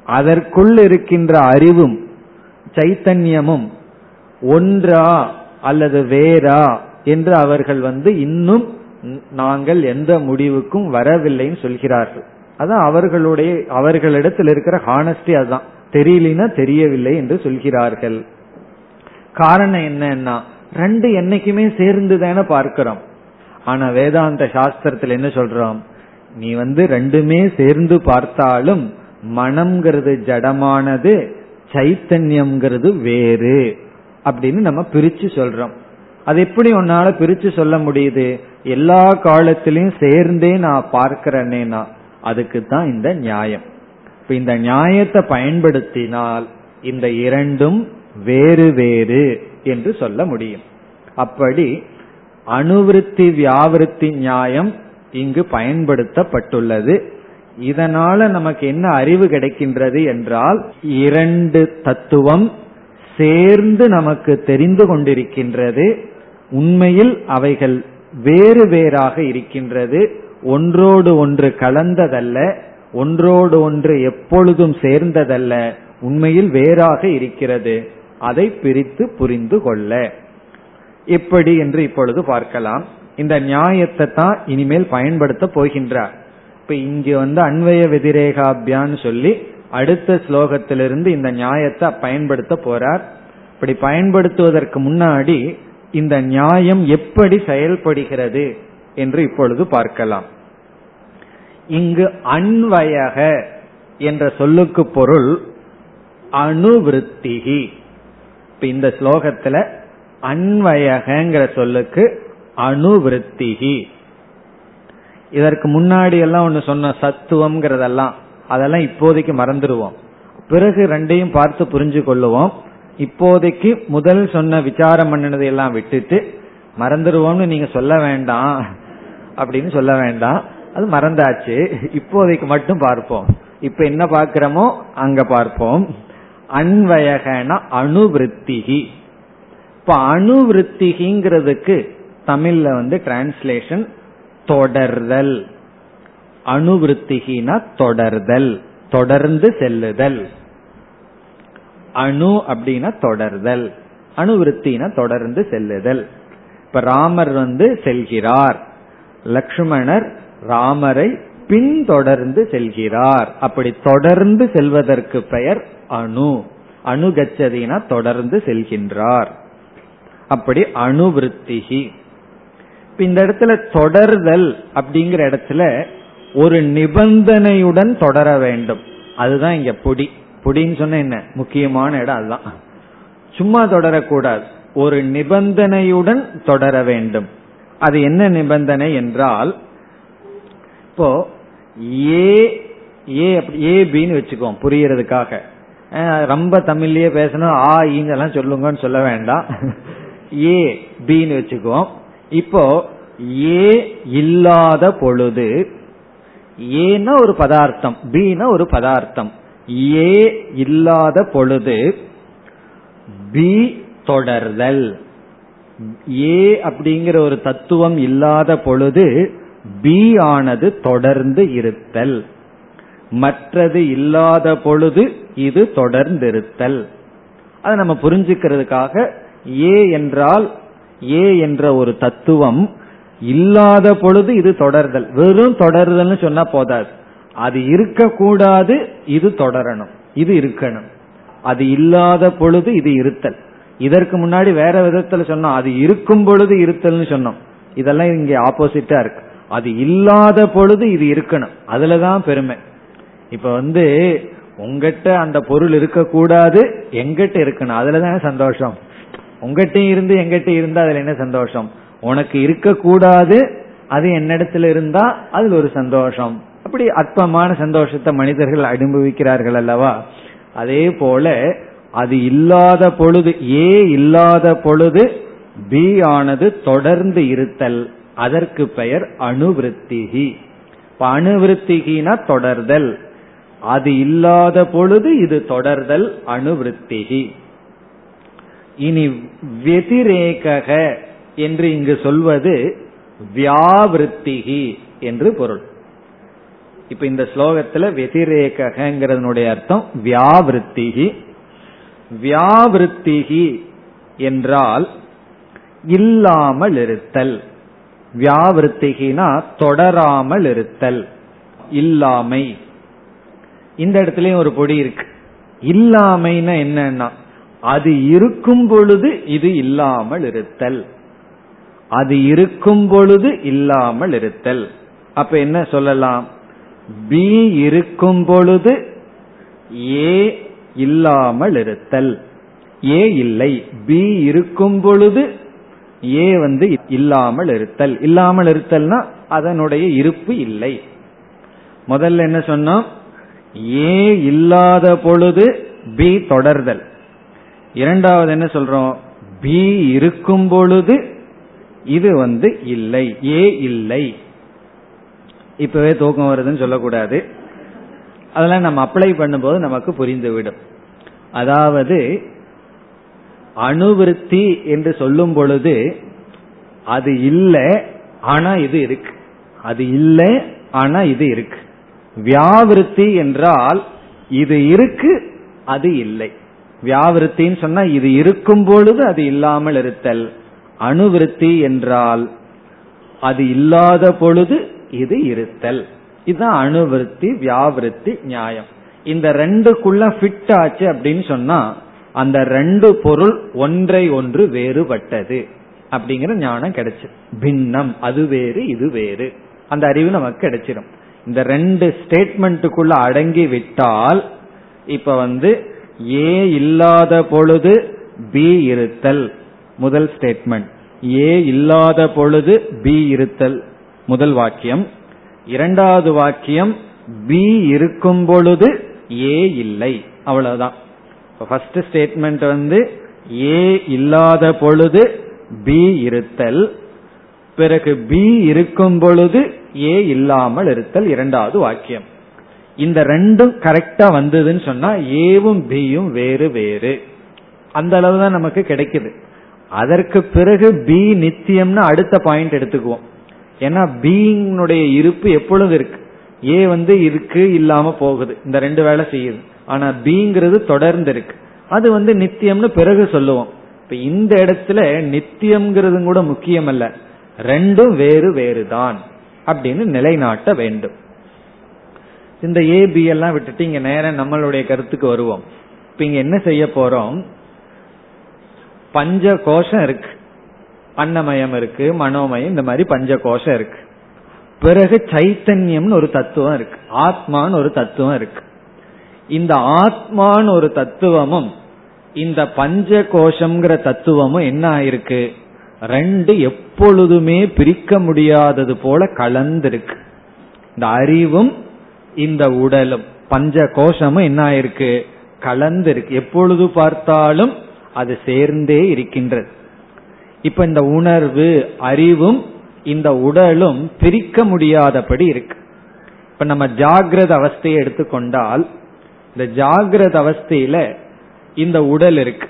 அதற்குள் இருக்கின்ற அறிவும் சைத்தன்யமும் ஒன்றா அல்லது வேறா என்று அவர்கள் வந்து இன்னும் நாங்கள் எந்த முடிவுக்கும் வரவில்லைன்னு சொல்கிறார்கள். அதான் அவர்களுடைய அவர்களிடத்தில் இருக்கிற ஹானஸ்டி அதுதான். தெரியலனா தெரியவில்லை என்று சொல்கிறார்கள். காரணம் என்னன்னா ரெண்டு என்னைக்குமே சேர்ந்து தானே பார்க்கிறோம். ஆனா வேதாந்த சாஸ்திரத்தில் என்ன சொல்றோம்? நீ வந்து ரெண்டுமே சேர்ந்து பார்த்தாலும் மனம்ங்கிறது ஜடமானது சைத்தன்யம்ங்கிறது வேறு அப்படின்னு நம்ம பிரிச்சு சொல்றோம். அது எப்படி உன்னால பிரிச்சு சொல்ல முடியுது? எல்லா காலத்திலையும் சேர்ந்தே நான் பார்க்கிறேன்னா அதுக்கு தான் இந்த நியாயம். இப்ப இந்த நியாயத்தை பயன்படுத்தினால் இந்த இரண்டும் வேறு வேறு என்று சொல்ல முடியும். அப்படி அணுவிருத்தி வியாவிருத்தி நியாயம் இங்கு பயன்படுத்தப்பட்டுள்ளது. இதனால நமக்கு என்ன அறிவு கிடைக்கின்றது என்றால் இரண்டு தத்துவம் சேர்ந்து நமக்கு தெரிந்து கொண்டிருக்கின்றது. உண்மையில் அவைகள் வேறு வேறாக இருக்கின்றது. ஒன்றோடு ஒன்று கலந்ததல்ல. ஒன்றோடு ஒன்று எப்பொழுதும் சேர்ந்ததல்ல. உண்மையில் வேறாக இருக்கிறது. அதை பிரித்து புரிந்து கொள்ள. எப்படி என்று இப்பொழுது பார்க்கலாம். இந்த நியாயத்தை தான் இனிமேல் பயன்படுத்த போகின்றார். இப்ப இங்க வந்து அன்வய வெதிரேகாபியான்னு சொல்லி அடுத்த ஸ்லோகத்திலிருந்து இந்த நியாயத்தை பயன்படுத்த போறார். இப்படி பயன்படுத்துவதற்கு முன்னாடி இந்த நியாயம் எப்படி செயல்படுகிறது என்று இப்பொழுது பார்க்கலாம். இங்கு அன்வயக என்ற சொல்லுக்கு பொருள் அணுவிருத்திகி. இந்த ஸ்லோகத்துல அன்வயகங்கிற சொல்லுக்கு அணுவிருத்திகி. இதற்கு முன்னாடி எல்லாம் ஒன்று சொன்ன சத்துவம்ங்கிறதெல்லாம் அதெல்லாம் இப்போதைக்கு மறந்துடுவோம். பிறகு ரெண்டையும் பார்த்து புரிஞ்சு கொள்ளுவோம் இப்போதைக்கு முதல் சொன்ன விசாரம் பண்ணினதை எல்லாம் விட்டுட்டு மறந்துடுவோம்னு நீங்க சொல்ல வேண்டாம் அப்படின்னு சொல்ல வேண்டாம். அது மறந்தாச்சு. இப்போதைக்கு மட்டும் பார்ப்போம். இப்ப என்ன பார்க்கிறோமோ அங்க பார்ப்போம். அன்வயகன அணுவிருத்திகி. இப்ப அணுவிருத்திகிங்கிறதுக்கு தமிழ்ல வந்து டிரான்ஸ்லேஷன் தொடர்தல். அணுவிருத்திகினா தொடர்தல் தொடர்ந்து செல்லுதல். அணு அப்படின்னா தொடர்தல் அணுவிருத்தினா தொடர்ந்து செல்லுதல். இப்ப ராமர் வந்து செல்கிறார். லக்ஷ்மணர் ராமரை பின்தொடர்ந்து செல்கிறார். அப்படி தொடர்ந்து செல்வதற்கு பெயர் அணு. அணுகச்சதினா தொடர்ந்து செல்கின்றார். அப்படி அணுவிருத்திகி. இந்த இடத்துல தொடர்தல் அப்படிங்கிற இடத்துல ஒரு நிபந்தனையுடன் தொடர வேண்டும். அதுதான் இங்க பொடி. பொடின்னு சொன்ன என்ன? முக்கியமான இடம் அதுதான். சும்மா தொடரக்கூடாது. ஒரு நிபந்தனையுடன் தொடர வேண்டும். அது என்ன நிபந்தனை என்றால் இப்போ ஏ ஏ ஏ வச்சுக்கோம் புரியறதுக்காக. ரொம்ப தமிழ்லயே பேசணும் ஆ ஈங்கெல்லாம் சொல்லுங்கன்னு சொல்ல வேண்டாம். ஏ பின்னு வச்சுக்குவோம். இப்போ ஏ இல்லாத பொழுது ஏன்னா ஒரு பதார்த்தம் பீனா ஒரு பதார்த்தம். ஏ இல்லாத பொழுது பி தொடர்தல். ஏ அப்படிங்கிற ஒரு தத்துவம் இல்லாத பொழுது பி ஆனது தொடர்ந்து இருத்தல். மற்றது இல்லாத பொழுது இது தொடர்ந்திருத்தல். அதை நம்ம புரிஞ்சுக்கிறதுக்காக ஏ என்றால் ஏ என்ற ஒரு தத்துவம் இல்லாத பொழுது இது தொடர்தல். வெறும் தொடர்தல்னு சொன்னா போதாது. அது இருக்கக்கூடாது இது தொடரணும். இது இருக்கணும். அது இல்லாத பொழுது இது இருத்தல். இதற்கு முன்னாடி வேற விதத்துல சொன்னோம் அது இருக்கும் பொழுது இருத்தல்னு சொன்னோம். இதெல்லாம் இங்க ஆப்போசிட்டா இருக்கு. அது இல்லாத பொழுது இது இருக்கணும். அதுலதான் பெருமை. இப்ப வந்து உங்ககிட்ட அந்த பொருள் இருக்கக்கூடாது எங்கிட்ட இருக்கணும். அதுலதான் சந்தோஷம். உங்ககிட்டயும் இருந்து எங்கிட்ட இருந்தா அதுல என்ன சந்தோஷம்? உனக்கு இருக்கக்கூடாது அது என்னிடத்துல இருந்தா அதுல ஒரு சந்தோஷம். அப்ப அப்படி அற்பமான சந்தோஷத்தை மனிதர்கள் அனுபவிக்கிறார்கள் அல்லவா? அதே போல அது இல்லாத பொழுது ஏ இல்லாத பொழுது பி ஆனது தொடர்ந்து இருத்தல். அதற்கு பெயர் அணுவிருத்திகி. இப்ப அணுவிருத்திகினா தொடர்தல். அது இல்லாத பொழுது இது தொடர்தல் அணுவிருத்திகி. இனி வெதிரேக என்று இங்கு சொல்வது வியாவிருத்திகி என்று பொருள். இப்ப இந்த ஸ்லோகத்துல வெதிரேகங்கிறதனுடைய அர்த்தம் வியாவிருத்திகி. வியாவிருத்திகி என்றால் இல்லாமல் இருத்தல் வியாவிருத்திகினா தொடராமல் இருத்தல் இல்லாமை. இந்த இடத்துலயும் ஒரு பொடி இருக்கு. இல்லாமைன்னா என்னன்னா அது இருக்கும் பொழுது இது இல்லாமல் இருத்தல் அது இருக்கும் பொழுது இல்லாமல் இருத்தல் அப்ப என்ன சொல்லலாம்? பி இருக்கும் பொழுது ஏ இல்லாமல் இருத்தல். ஏ இல்லை. பி இருக்கும் பொழுது ஏ வந்து இல்லாமல் இருத்தல். இல்லாமல் இருத்தல்னா அதனுடைய இருப்பு இல்லை. முதல்ல என்ன சொன்னோம்? ஏ இல்லாத பொழுது பி தொடர்தல். இரண்டாவது என்ன சொல்றோம்? பி இருக்கும் பொழுது இது வந்து இல்லை. ஏ இல்லை. இப்பவே தூக்கம் வருதுன்னு சொல்லக்கூடாது. அதெல்லாம் நம்ம அப்ளை பண்ணும்போது நமக்கு புரிந்துவிடும். அதாவது அணுவிருத்தி என்று சொல்லும் பொழுது அது இல்லை ஆனா இது இருக்கு. அது இல்லை ஆனா இது இருக்கு. வியாவிருத்தி என்றால் இது இருக்கு அது இல்லை. வியாவிருத்தின்னு சொன்னா இது இருக்கும் பொழுது அது இல்லாமல் இருத்தல். அணுவிருத்தி என்றால் அது இல்லாத பொழுது இது இருத்தல். இதுதான் அணுவிருத்தி வியாவிருத்தி நியாயம். இந்த ரெண்டுக்குள்ள ஃபிட் ஆச்சு அப்படின்னு சொன்னா அந்த ரெண்டு பொருள் ஒன்றை ஒன்று வேறுபட்டது அப்படிங்கிற ஞானம் கிடைச்சு. பின்னம் அது வேறு இது வேறு. அந்த அறிவு நமக்கு கிடைச்சிடும் இந்த ரெண்டு ஸ்டேட்மெண்ட்டுக்குள்ள அடங்கி விட்டால் இப்ப வந்து ஏ இல்லாத பொழுது பி இருத்தல். முதல் ஸ்டேட்மெண்ட் ஏ இல்லாத பொழுது பி இருத்தல். முதல் வாக்கியம். இரண்டாவது வாக்கியம் பி இருக்கும் பொழுது ஏ இல்லை. அவ்வளவுதான். ஃபர்ஸ்ட் ஸ்டேட்மெண்ட் வந்து ஏ இல்லாத பொழுது பி இருத்தல். பிறகு பி இருக்கும் பொழுது ஏ இல்லாமல் இருத்தல் இரண்டாவது வாக்கியம். இந்த ரெண்டும் கரெக்டா வந்ததுன்னு சொன்னா ஏவும் பியும் வேறு வேறு. அந்த அளவு தான் நமக்கு கிடைக்குது. அதற்கு பிறகு பி நித்தியம்னு அடுத்த பாயிண்ட் எடுத்துக்குவோம். ஏன்னா பீயிங்னுடைய இருப்பு எப்பொழுது இருக்கு? ஏ வந்து இருக்கு இல்லாம போகுது. இந்த ரெண்டு வேலை செய்யுது. ஆனா பீங்கிறது தொடர்ந்து இருக்கு. அது வந்து நித்தியம்னு பிறகு சொல்லுவோம். இப்ப இந்த இடத்துல நித்தியம்ங்கிறது கூட முக்கியம் அல்ல ரெண்டும் வேறு வேறு தான் அப்படின்னு நிலைநாட்ட வேண்டும். இந்த ஏ பி எல்லாம் விட்டுட்டு இங்க நேரம் நம்மளுடைய கருத்துக்கு வருவோம். இப்ப இங்க என்ன செய்ய போறோம்? பஞ்ச கோஷம் இருக்கு. அன்னமயம் இருக்கு மனோமயம் இந்த மாதிரி பஞ்ச கோஷம் இருக்கு. பிறகு சைத்தன்யம்னு ஒரு தத்துவம் இருக்கு. ஆத்மான்னு ஒரு தத்துவம் இருக்கு. இந்த ஆத்மான்னு ஒரு தத்துவமும் இந்த பஞ்ச கோஷம்ங்கிற தத்துவமும் என்ன ஆயிருக்கு? ரெண்டு எப்பொழுதுமே பிரிக்க முடியாதது போல கலந்திருக்கு. இந்த அறிவும் இந்த உடலும் பஞ்ச கோஷமும் என்ன ஆயிருக்கு? கலந்திருக்கு. எப்பொழுது பார்த்தாலும் அது சேர்ந்தே இருக்கின்றது. இப்ப இந்த உணர்வு அறிவும் இந்த உடலும் பிரிக்க முடியாதபடி இருக்கு. இப்ப நம்ம ஜாகிரத அவஸ்தையை எடுத்துக்கொண்டால் இந்த ஜாகிரத அவஸ்தையில இந்த உடல் இருக்கு.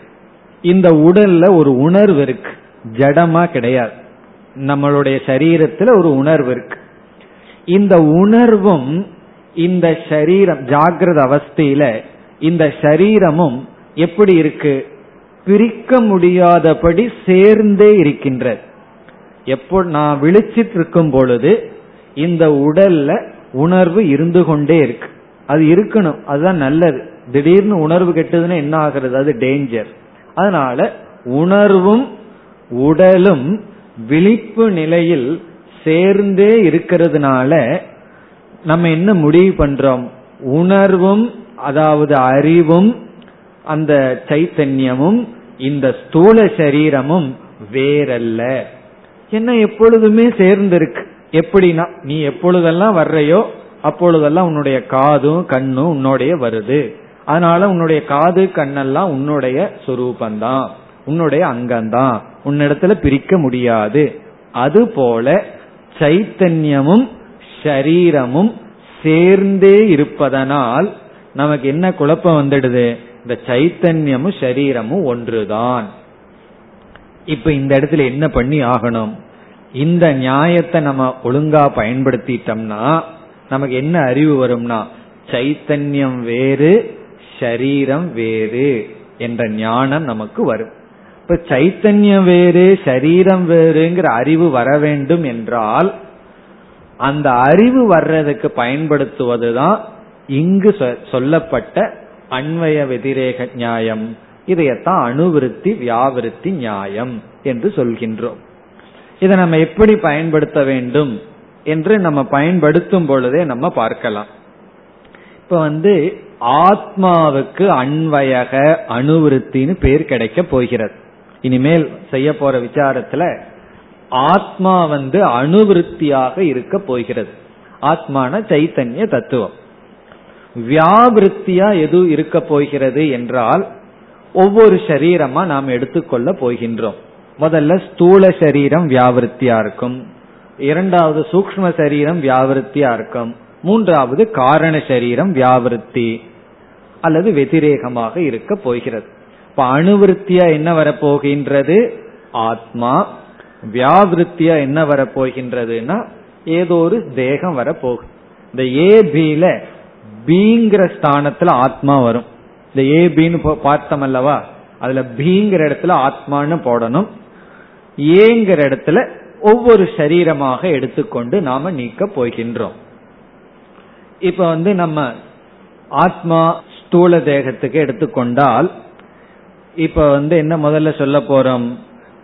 இந்த உடல்ல ஒரு உணர்வு இருக்கு. ஜடமா கிடையாது. நம்மளுடைய சரீரத்துல ஒரு உணர்வு இருக்கு. இந்த உணர்வும் இந்த சரீரம் ஜாகிரத அவஸ்தையில இந்த சரீரமும் எப்படி இருக்கு? பிரிக்க முடியாதபடி சேர்ந்தே இருக்கின்றது எப்போ நான் விழிச்சிட்டு இருக்கும் பொழுது இந்த உடல்ல உணர்வு இருந்து கொண்டே இருக்கு. அது இருக்கணும் அதுதான் நல்லது. திடீர்னு உணர்வு கெட்டதுன்னா என்ன ஆகிறது? அது டேஞ்சர் அதனால உணர்வும் உடலும் விழிப்பு நிலையில் சேர்ந்தே இருக்கிறதுனால நம்ம என்ன முடிவு பண்றோம்? உணர்வும் அதாவது அறிவும் அந்த சைத்தன்யமும் இந்த ஸ்தூல சரீரமும் வேறல்ல. என்ன எப்பொழுதுமே சேர்ந்திருக்கு. எப்படின்னா நீ எப்பொழுதெல்லாம் வர்றையோ அப்பொழுதெல்லாம் உன்னுடைய காதும் கண்ணும் உன்னுடைய வருது. அதனால உன்னுடைய காது கண்ணெல்லாம் உன்னுடைய சொரூபந்தான். உன்னுடைய அங்கம்தான் உன்னிடத்துல பிரிக்க முடியாது. அதுபோல சைத்தன்யமும் ஷரீரமும் சேர்ந்தே இருப்பதனால் நமக்கு என்ன குழப்பம் வந்துடுது? இந்த சைத்தன்யமும் சரீரமும் ஒன்றுதான். இப்ப இந்த இடத்துல என்ன பண்ணி ஆகணும்? இந்த நியாயத்தை நம்ம ஒழுங்கா பயன்படுத்திட்டோம்னா நமக்கு என்ன அறிவு வரும்னா சைத்தன்யம் வேறு ஷரீரம் வேறு என்ற ஞானம் நமக்கு வரும். இப்ப சைத்தன்யம் வேறு சரீரம் வேறுங்கிற அறிவு வர வேண்டும் என்றால் அந்த அறிவு வர்றதுக்கு பயன்படுத்துவதுதான் இங்கு சொல்லப்பட்ட அன்வய வெதிரேக நியாயம். இதையத்தான் அணுவிருத்தி வியாவிருத்தி நியாயம் என்று சொல்கின்றோம். இதை நம்ம எப்படி பயன்படுத்த வேண்டும் என்று நம்ம பயன்படுத்தும் பொழுதே நம்ம பார்க்கலாம். இப்ப வந்து ஆத்மாவுக்கு அன்வயக அணுவிருத்தின்னு பேர் கிடைக்க போகிறது. இனிமேல் செய்ய போற விசாரத்துல ஆத்மா வந்து அணுவிருத்தியாக இருக்க போகிறது. ஆத்மான சைத்தன்ய தத்துவம். வியாபிருத்தியா எது இருக்க போகிறது என்றால் ஒவ்வொரு சரீரமா நாம் எடுத்துக்கொள்ள போகின்றோம். முதல்ல ஸ்தூல சரீரம் வியாவிருத்தியா இருக்கும். இரண்டாவது சூக்ம சரீரம் வியாவிருத்தியா இருக்கும். மூன்றாவது காரண சரீரம் வியாவிருத்தி அல்லது வெதிரேகமாக இருக்க போகிறது. இப்ப அணுவிருத்தியா என்ன வரப்போகின்றது? ஆத்மா. வியாவிருத்தியா என்ன வரப்போகின்றதுன்னா ஏதோ ஒரு தேகம் வரப்போகுது. இந்த ஏ பில பீங்கிற ஸ்தானத்துல ஆத்மா வரும். இந்த ஏ பின்னு பார்த்தோம் அல்லவா? அதுல பீங்கிற இடத்துல ஆத்மான்னு போடணும். ஏங்கிற இடத்துல ஒவ்வொரு சரீரமாக எடுத்துக்கொண்டு நாம நீக்க போகின்றோம். இப்ப வந்து நம்ம ஆத்மா ஸ்தூல தேகத்துக்கு எடுத்துக்கொண்டால் இப்ப வந்து என்ன முதல்ல சொல்ல போறோம்?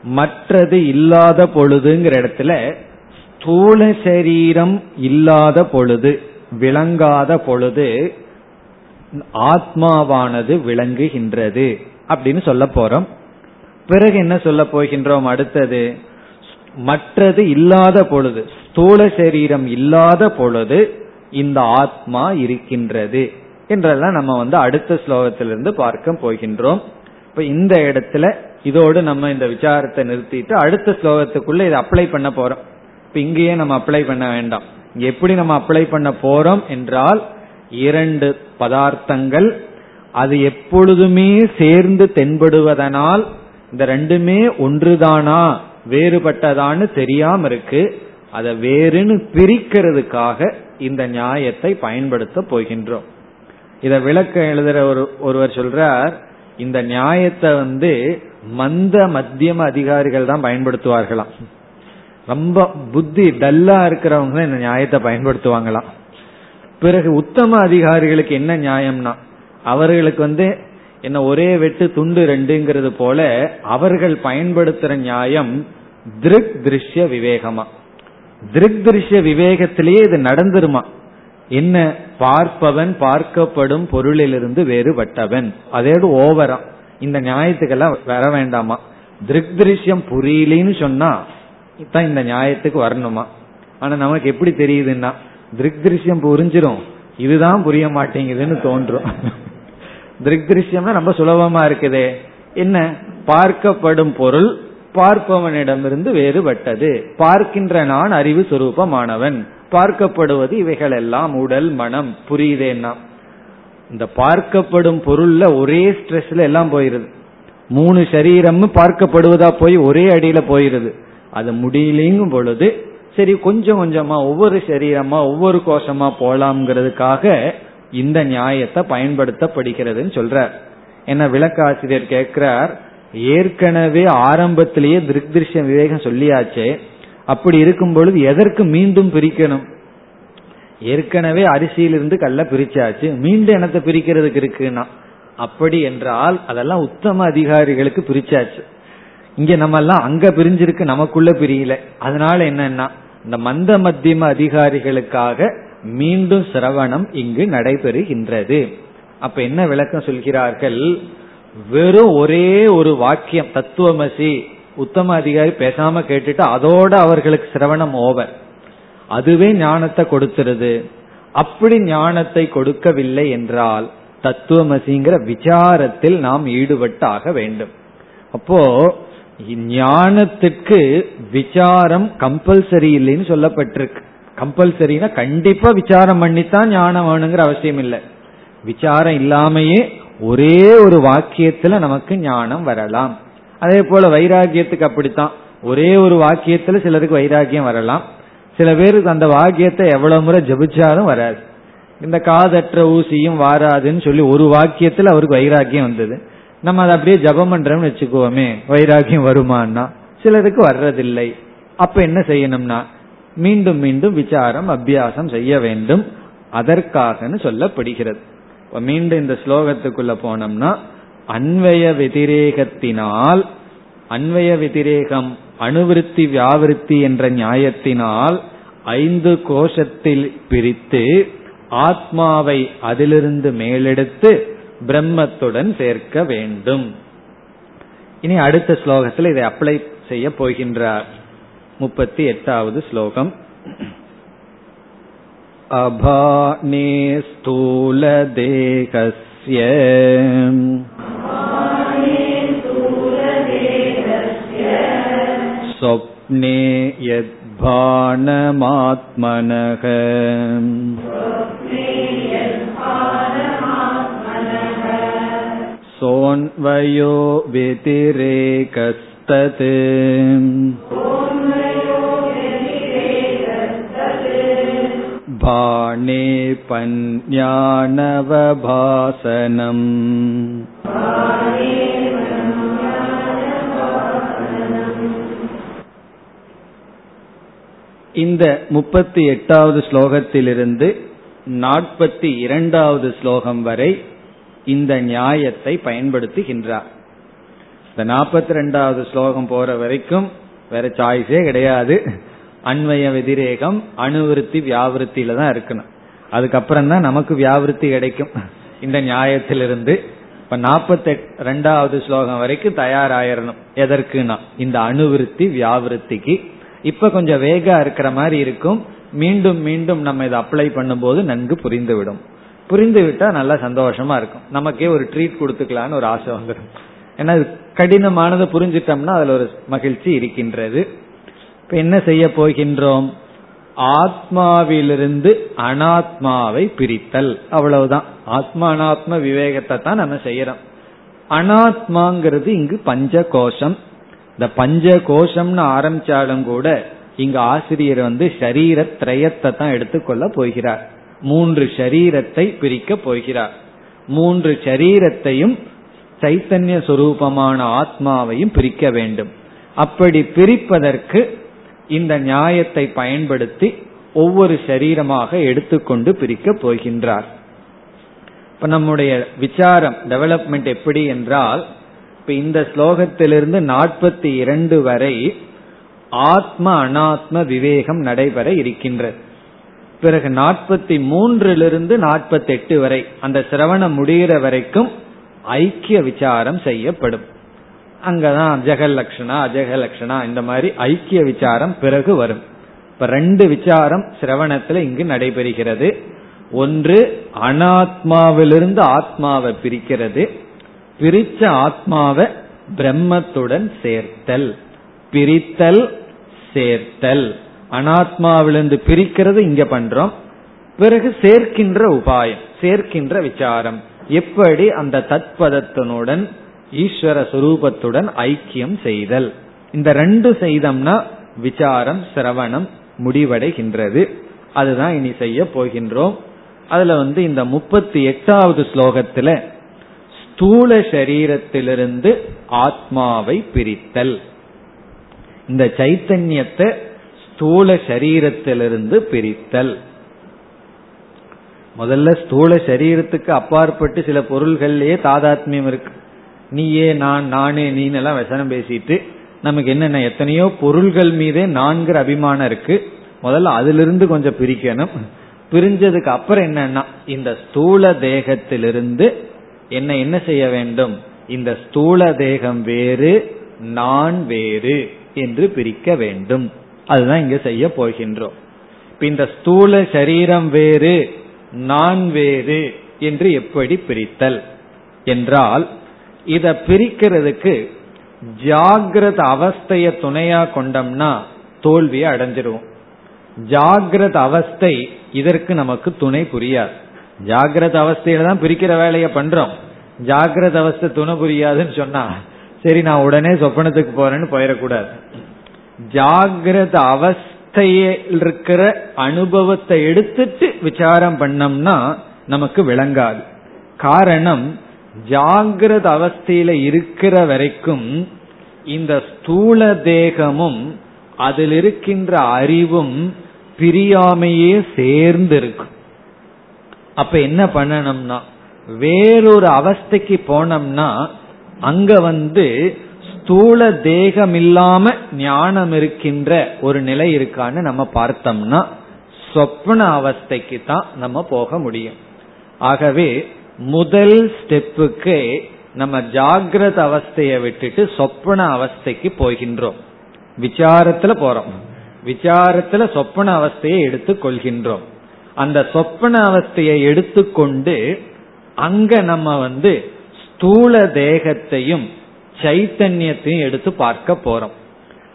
மற்றது இல்லாத பொழுதுங்கிற இடத்துல ஸ்தூல சரீரம் இல்லாத பொழுது விளங்காத பொழுது ஆத்மாவானது விளங்குகின்றது அப்படின்னு சொல்ல போறோம். பிறகு என்ன சொல்ல போகின்றோம் அடுத்தது? மற்றது இல்லாத பொழுது ஸ்தூல சரீரம் இல்லாத பொழுது இந்த ஆத்மா இருக்கின்றது என்றெல்லாம் நம்ம வந்து அடுத்த ஸ்லோகத்திலிருந்து பார்க்க போகின்றோம். இப்ப இந்த இடத்துல இதோடு நம்ம இந்த விசாரத்தை நிறுத்திட்டு அடுத்த ஸ்லோகத்துக்குள்ள இதை அப்ளை பண்ண போறோம். இப்ப இங்கேயே நம்ம அப்ளை பண்ண வேண்டாம். எப்படி நம்ம அப்ளை பண்ண போறோம் என்றால் இரண்டு பதார்த்தங்கள் அது எப்பொழுதுமே சேர்ந்து தென்படுவதனால் இந்த ரெண்டுமே ஒன்றுதானா வேறுபட்டதான்னு தெரியாம இருக்கு. அதை வேறுன்னு பிரிக்கிறதுக்காக இந்த நியாயத்தை பயன்படுத்த போகின்றோம். இத விளக்க எழுதுற ஒரு ஒருவர் சொல்றார் இந்த நியாயத்தை வந்து மந்த மத்தியம அதிகாரிகள் தான் பயன்படுத்துவார்களாம். ரொம்ப புத்தி டல்லா இருக்கிறவங்க தான் இந்த நியாயத்தை பயன்படுத்துவாங்களாம். பிறகு உத்தம அதிகாரிகளுக்கு என்ன நியாயம்னா அவர்களுக்கு வந்து என்ன ஒரே வெட்டு துண்டு ரெண்டுங்கிறது போல அவர்கள் பயன்படுத்துற நியாயம் திருக் திருஷ்ய விவேகமா. திருக் திருஷ்ய விவேகத்திலேயே இது நடந்துருமா? என்ன பார்ப்பவன் பார்க்கப்படும் பொருளிலிருந்து வேறுபட்டவன். அதோடு ஓவரா. இந்த நியாயத்துக்கெல்லாம் வர வேண்டாமா? திருக் திருஷ்யம் புரியலின்னு சொன்னா தான் இந்த நியாயத்துக்கு வரணுமா? ஆனா நமக்கு எப்படி தெரியுதுன்னா திருக் திருஷ்யம் புரிஞ்சிடும் இதுதான் புரிய மாட்டேங்குதுன்னு தோன்றும். திருக் திருஷ்யம்னா ரொம்ப சுலபமா இருக்குதே. என்ன? பார்க்கப்படும் பொருள் பார்ப்பவனிடமிருந்து வேறுபட்டது. பார்க்கின்ற நான் அறிவு சுரூபமானவன். பார்க்கப்படுவது இவைகள் எல்லாம் உடல் மனம். புரியுதேன்னா? இந்த பார்க்கப்படும் பொருள்ல ஒரே ஸ்ட்ரெஸ்ல எல்லாம் போயிருது. மூணு சரீரம் பார்க்கப்படுவதா போய் ஒரே அடியில போயிருது. அது முடியலைங்கும் பொழுது சரி கொஞ்சம் கொஞ்சமா ஒவ்வொரு சரீரமா ஒவ்வொரு கோஷமா போலாம்ங்கிறதுக்காக இந்த நியாயத்தை பயன்படுத்தப்படுகிறதுன்னு சொல்றார். என்ன விளக்காசிரியர் கேட்கிறார் ஏற்கனவே ஆரம்பத்திலேயே திருஷ்ய விவேகம் சொல்லியாச்சே அப்படி இருக்கும் பொழுது எதற்கு மீண்டும் பிரிக்கணும்? ஏற்கனவே அரிசியிலிருந்து கல்ல பிரிச்சாச்சு மீண்டும் எனத்தை பிரிக்கிறதுக்கு இருக்குன்னா? அப்படி என்றால் அதெல்லாம் உத்தம அதிகாரிகளுக்கு பிரிச்சாச்சு. இங்க நம்ம எல்லாம் அங்க பிரிஞ்சிருக்கு நமக்குள்ள பிரியல. அதனால என்னன்னா இந்த மந்த மத்தியம அதிகாரிகளுக்காக மீண்டும் சிரவணம் இங்கு நடைபெறுகின்றது. அப்ப என்ன விளக்கம் சொல்கிறார்கள்? வெறும் ஒரே ஒரு வாக்கியம் தத்துவமசி உத்தம அதிகாரி பேசாம கேட்டுட்டு அதோட அவர்களுக்கு சிரவணம் ஓவர். அதுவே ஞானத்தை கொடுத்துருது. அப்படி ஞானத்தை கொடுக்கவில்லை என்றால் தத்துவமசிங்கிற விசாரத்தில் நாம் ஈடுபட்டாக வேண்டும். அப்போ ஞானத்திற்கு விசாரம் கம்பல்சரி இல்லைன்னு சொல்லப்பட்டிருக்கு. கம்பல்சரினா கண்டிப்பா விசாரம் பண்ணித்தான் ஞானம் வேணுங்கிற அவசியம் இல்லை. விசாரம் இல்லாமையே ஒரே ஒரு வாக்கியத்துல நமக்கு ஞானம் வரலாம். அதே போல வைராகியத்துக்கு அப்படித்தான். ஒரே ஒரு வாக்கியத்துல சிலருக்கு வைராகியம் வரலாம். சில பேருக்கு அந்த வாக்கியத்தை எவ்வளவு முறை ஜபிச்சாலும் வராது. இந்த காதற்ற ஊசியும் வாராதுன்னு சொல்லி ஒரு வாக்கியத்துல அவருக்கு வைராக்கியம் வந்தது. நம்ம அதை அப்படியே ஜபம் பண்றோம்னு வச்சுக்குவோமே வைராகியம் வருமானா சிலருக்கு வர்றதில்லை. அப்ப என்ன செய்யணும்னா மீண்டும் மீண்டும் விசாரம் அபியாசம் செய்ய வேண்டும். அதற்காகன்னு சொல்லப்படுகிறது. இப்ப மீண்டும் இந்த ஸ்லோகத்துக்குள்ள போனோம்னா அன்வய வெதிரேகத்தினால் அன்வய வெதிரேகம் அணுவிருத்தி வியாவிருத்தி என்ற நியாயத்தினால் ஐந்து கோஷத்தில் பிரித்து ஆத்மாவை அதிலிருந்து மேலெடுத்து பிரம்மத்துடன் சேர்க்க வேண்டும் இனி அடுத்த ஸ்லோகத்தில் இதை அப்ளை செய்ய போகின்றார் முப்பத்தி எட்டாவது ஸ்லோகம் अभाने स्थूलदेहस्य स्वप्ने यद्भानमात्मनः सोऽन्वयो व्यतिरेकस्तत् भाणे पन्यानवभासनम् இந்த முப்பத்தி எட்டாவது ஸ்லோகத்திலிருந்து நாற்பத்தி இரண்டாவது ஸ்லோகம் வரை இந்த நியாயத்தை பயன்படுத்துகின்றார். இந்த நாற்பத்தி ரெண்டாவது ஸ்லோகம் போற வரைக்கும் வேற சாய்ஸே கிடையாது. அன்வய வெதிரேகம் அணுவிருத்தி வியாவிருத்தியில தான் இருக்கணும். அதுக்கப்புறம் தான் நமக்கு வியாவிருத்தி கிடைக்கும். இந்த நியாயத்திலிருந்து. இப்ப நாற்பத்தி ரெண்டாவது ஸ்லோகம் வரைக்கும் தயாராயிரணும். எதற்குனா இந்த அணுவிருத்தி வியாவிருத்திக்கு. இப்ப கொஞ்சம் வேகா இருக்கிற மாதிரி இருக்கும். மீண்டும் மீண்டும் நம்ம இதை அப்ளை பண்ணும்போது நன்கு புரிந்துவிடும். புரிந்து விட்டா நல்லா சந்தோஷமா இருக்கும். நமக்கே ஒரு ட்ரீட் கொடுத்துக்கலான்னு ஒரு ஆசை வந்துடும் ஏன்னா கடினமானதை புரிஞ்சிட்டோம்னா அதுல ஒரு மகிழ்ச்சி இருக்கின்றது. இப்ப என்ன செய்ய போகின்றோம்? ஆத்மாவிலிருந்து அனாத்மாவை பிரித்தல். அவ்வளவுதான். ஆத்மா அனாத்ம விவேகத்தை தான் நம்ம செய்யறோம். அனாத்மாங்கிறது இங்கு பஞ்ச கோஷம் இந்த பஞ்ச கோஷம்னு ஆரம்பிச்சாலும் கூட இங்க ஆசிரியர் வந்து சரீர திரயத்தை தான் எடுத்துக்கொள்ள போகிறார். மூன்று ஷரீரத்தை பிரிக்கப் போகிறார். மூன்று சரீரத்தையும் சைத்தன்ய சுரூபமான ஆத்மாவையும் பிரிக்க வேண்டும். அப்படி பிரிப்பதற்கு இந்த நியாயத்தை பயன்படுத்தி ஒவ்வொரு சரீரமாக எடுத்துக்கொண்டு பிரிக்கப் போகின்றார். இப்ப நம்முடைய விசாரம் டெவலப்மெண்ட் எப்படி என்றால் இப்ப இந்த ஸ்லோகத்திலிருந்து நாற்பத்தி இரண்டு வரை ஆத்ம அனாத்ம விவேகம் நடைபெற இருக்கின்றது. பிறகு நாற்பத்தி மூன்றிலிருந்து நாற்பத்தி எட்டு வரை அந்த சிரவணம் முடிகிற வரைக்கும் ஐக்கிய விசாரம் செய்யப்படும். அங்கதான் அஜகல் அஜகலக்ஷனா இந்த மாதிரி ஐக்கிய விசாரம் பிறகு வரும். இப்ப ரெண்டு விசாரம் சிரவணத்துல இங்கு நடைபெறுகிறது. ஒன்று அனாத்மாவிலிருந்து ஆத்மாவை பிரிக்கிறது. பிரிச்ச ஆத்மாவை பிரம்மத்துடன் சேர்த்தல். பிரித்தல் சேர்த்தல். அனாத்மாவிலிருந்து பிரிக்கிறது இங்க பண்றோம். பிறகு சேர்க்கின்ற உபாயம் சேர்க்கின்ற விசாரம். எப்படி அந்த தத்பதத்தினுடன் ஈஸ்வர சுரூபத்துடன் ஐக்கியம் செய்தல்? இந்த ரெண்டு செய்தம்னா விசாரம் சிரவணம் முடிவடைகின்றது. அதுதான் இனி செய்ய போகின்றோம். அதுல வந்து இந்த முப்பத்தி எட்டாவது ஸ்லோகத்துல ஸ்தூல சரீரத்திலிருந்து ஆத்மாவை பிரித்தல். இந்த சைத்தன்யத்தை ஸ்தூல சரீரத்திலிருந்து பிரித்தல். முதல்ல ஸ்தூல சரீரத்துக்கு அப்பாற்பட்டு சில பொருள்கள்லயே தாதாத்மியம் இருக்கு. நீயே நான் நானே நீனெல்லாம் வசனம் பேசிட்டு நமக்கு என்னென்ன எத்தனையோ பொருள்கள் மீதே நான்கிற அபிமானம் இருக்கு. முதல்ல அதிலிருந்து கொஞ்சம் பிரிக்கணும். பிரிஞ்சதுக்கு அப்புறம் என்னன்னா இந்த ஸ்தூல தேகத்திலிருந்து என்ன என்ன செய்ய வேண்டும்? இந்த ஸ்தூல தேகம் வேறு நான் வேறு என்று பிரிக்க வேண்டும். அதுதான் இங்க செய்ய போகின்றோம். இந்த ஸ்தூல சரீரம் வேறு நான் வேறு என்று எப்படி பிரித்தல்? என்றால் இத பிரிக்கிறதுக்கு ஜாகிரத அவஸ்தைய துணையா கொண்டோம்னா தோல்வியை அடைஞ்சிருவோம். ஜாகிரத அவஸ்தை இதற்கு நமக்கு துணை புரியாது. ஜாகிரத அவஸ்தையில தான் பிரிக்கிற வேலையை பண்றோம். ஜாகிரத அவஸ்தை துணை புரியாதுன்னு சொன்னா சரி நான் உடனே சொப்பனத்துக்கு போறேன்னு போயிடக்கூடாது. ஜாகிரத அவஸ்தையில் இருக்கிற அனுபவத்தை எடுத்துட்டு விசாரம் பண்ணோம்னா நமக்கு விளங்காது. காரணம் ஜாகிரத அவஸ்தையில இருக்கிற வரைக்கும் இந்த ஸ்தூல தேகமும் அதில் இருக்கின்ற அறிவும் பிரியாமையே சேர்ந்து இருக்கும் அப்ப என்ன பண்ணணும்னா வேறொரு அவஸ்தைக்கு போனோம்னா அங்க வந்து ஸ்தூல தேகம் இல்லாம ஞானம் இருக்கின்ற ஒரு நிலை இருக்கான்னு நம்ம பார்த்தோம்னா சொப்ன அவஸ்தைக்கு தான் நம்ம போக முடியும். ஆகவே முதல் ஸ்டெப்புக்கு நம்ம ஜாகிரத அவஸ்தையை விட்டுட்டு சொப்பன அவஸ்தைக்கு போகின்றோம். விசாரத்துல போறோம். விசாரத்துல சொப்பன அவஸ்தையை எடுத்து கொள்கின்றோம். அந்த சொப்பன அவஸ்தையை எடுத்துக்கொண்டு அங்க நம்ம வந்து ஸ்தூல தேகத்தையும் சைத்தன்யத்தையும் எடுத்து பார்க்க போறோம்.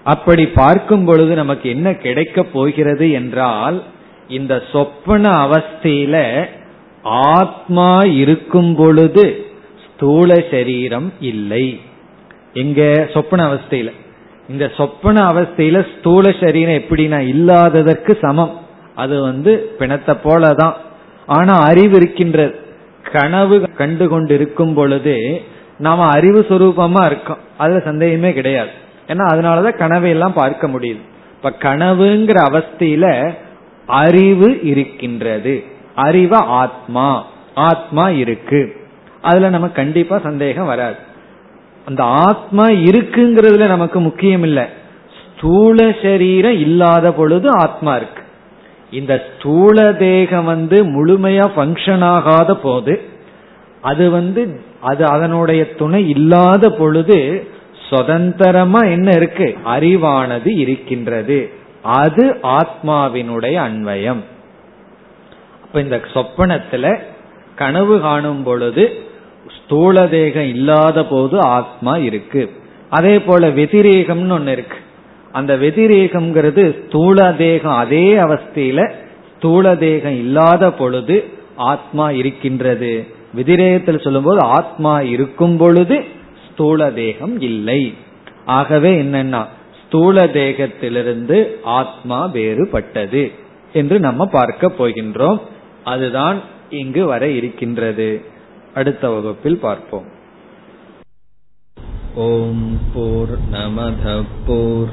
அப்படி பார்க்கும் பொழுது நமக்கு என்ன கிடைக்க போகிறது என்றால் இந்த சொப்பன அவஸ்தையில ஆத்மா இருக்கும் பொழுது ஸ்தூல சரீரம் இல்லை. எங்க சொப்பன அவஸ்தையில? இந்த சொப்பன அவஸ்தையில ஸ்தூல சரீரம் எப்படின்னா இல்லாததற்கு சமம். அது வந்து பிணத்தை போலதான். ஆனா அறிவு இருக்கின்றது. கனவு கண்டு கொண்டு இருக்கும் பொழுது நாம அறிவு சுரூபமா இருக்கோம். அதுல சந்தேகமே கிடையாது. ஏன்னா அதனாலதான் கனவை எல்லாம் பார்க்க முடியுது. இப்ப கனவுங்கிற அவஸ்தையில அறிவு இருக்கின்றது. அறிவ ஆத்மா. ஆத்மா இருக்கு. அதுல நம்ம கண்டிப்பா சந்தேகம் வராது. அந்த ஆத்மா இருக்குங்கிறதுல நமக்கு முக்கியம் இல்ல. ஸ்தூல சரீரம் இல்லாத பொழுது ஆத்மா இருக்கு. இந்த ஸ்தூல தேகம் வந்து முழுமையா பங்கன் ஆகாத போது அது வந்து அது அதனுடைய துணை இல்லாத பொழுது சுதந்திரமா என்ன இருக்கு? அறிவானது இருக்கின்றது. அது ஆத்மாவினுடைய அன்வயம். இப்ப இந்த சொப்பனத்துல கனவு காணும் பொழுது ஸ்தூல தேகம் இல்லாத போது ஆத்மா இருக்கு. அதே போல வெதிரேகம்னு ஒன்னு இருக்கு. அந்த வெதிரேகம்ங்கிறது ஸ்தூல தேகம் அதே அவஸ்தையில ஸ்தூல தேகம் இல்லாத பொழுது ஆத்மா இருக்கின்றது. விதிரேயத்தில் சொல்லும்போது ஆத்மா இருக்கும் பொழுது ஸ்தூல தேகம் இல்லை. ஆகவே என்னன்னா ஸ்தூல தேகத்திலிருந்து ஆத்மா வேறுபட்டது என்று நம்ம பார்க்க போகின்றோம். அதுதான் இங்கு வர இருக்கின்றது. அடுத்த வகுப்பில் பார்ப்போம். ஓம் போர் நமத போர்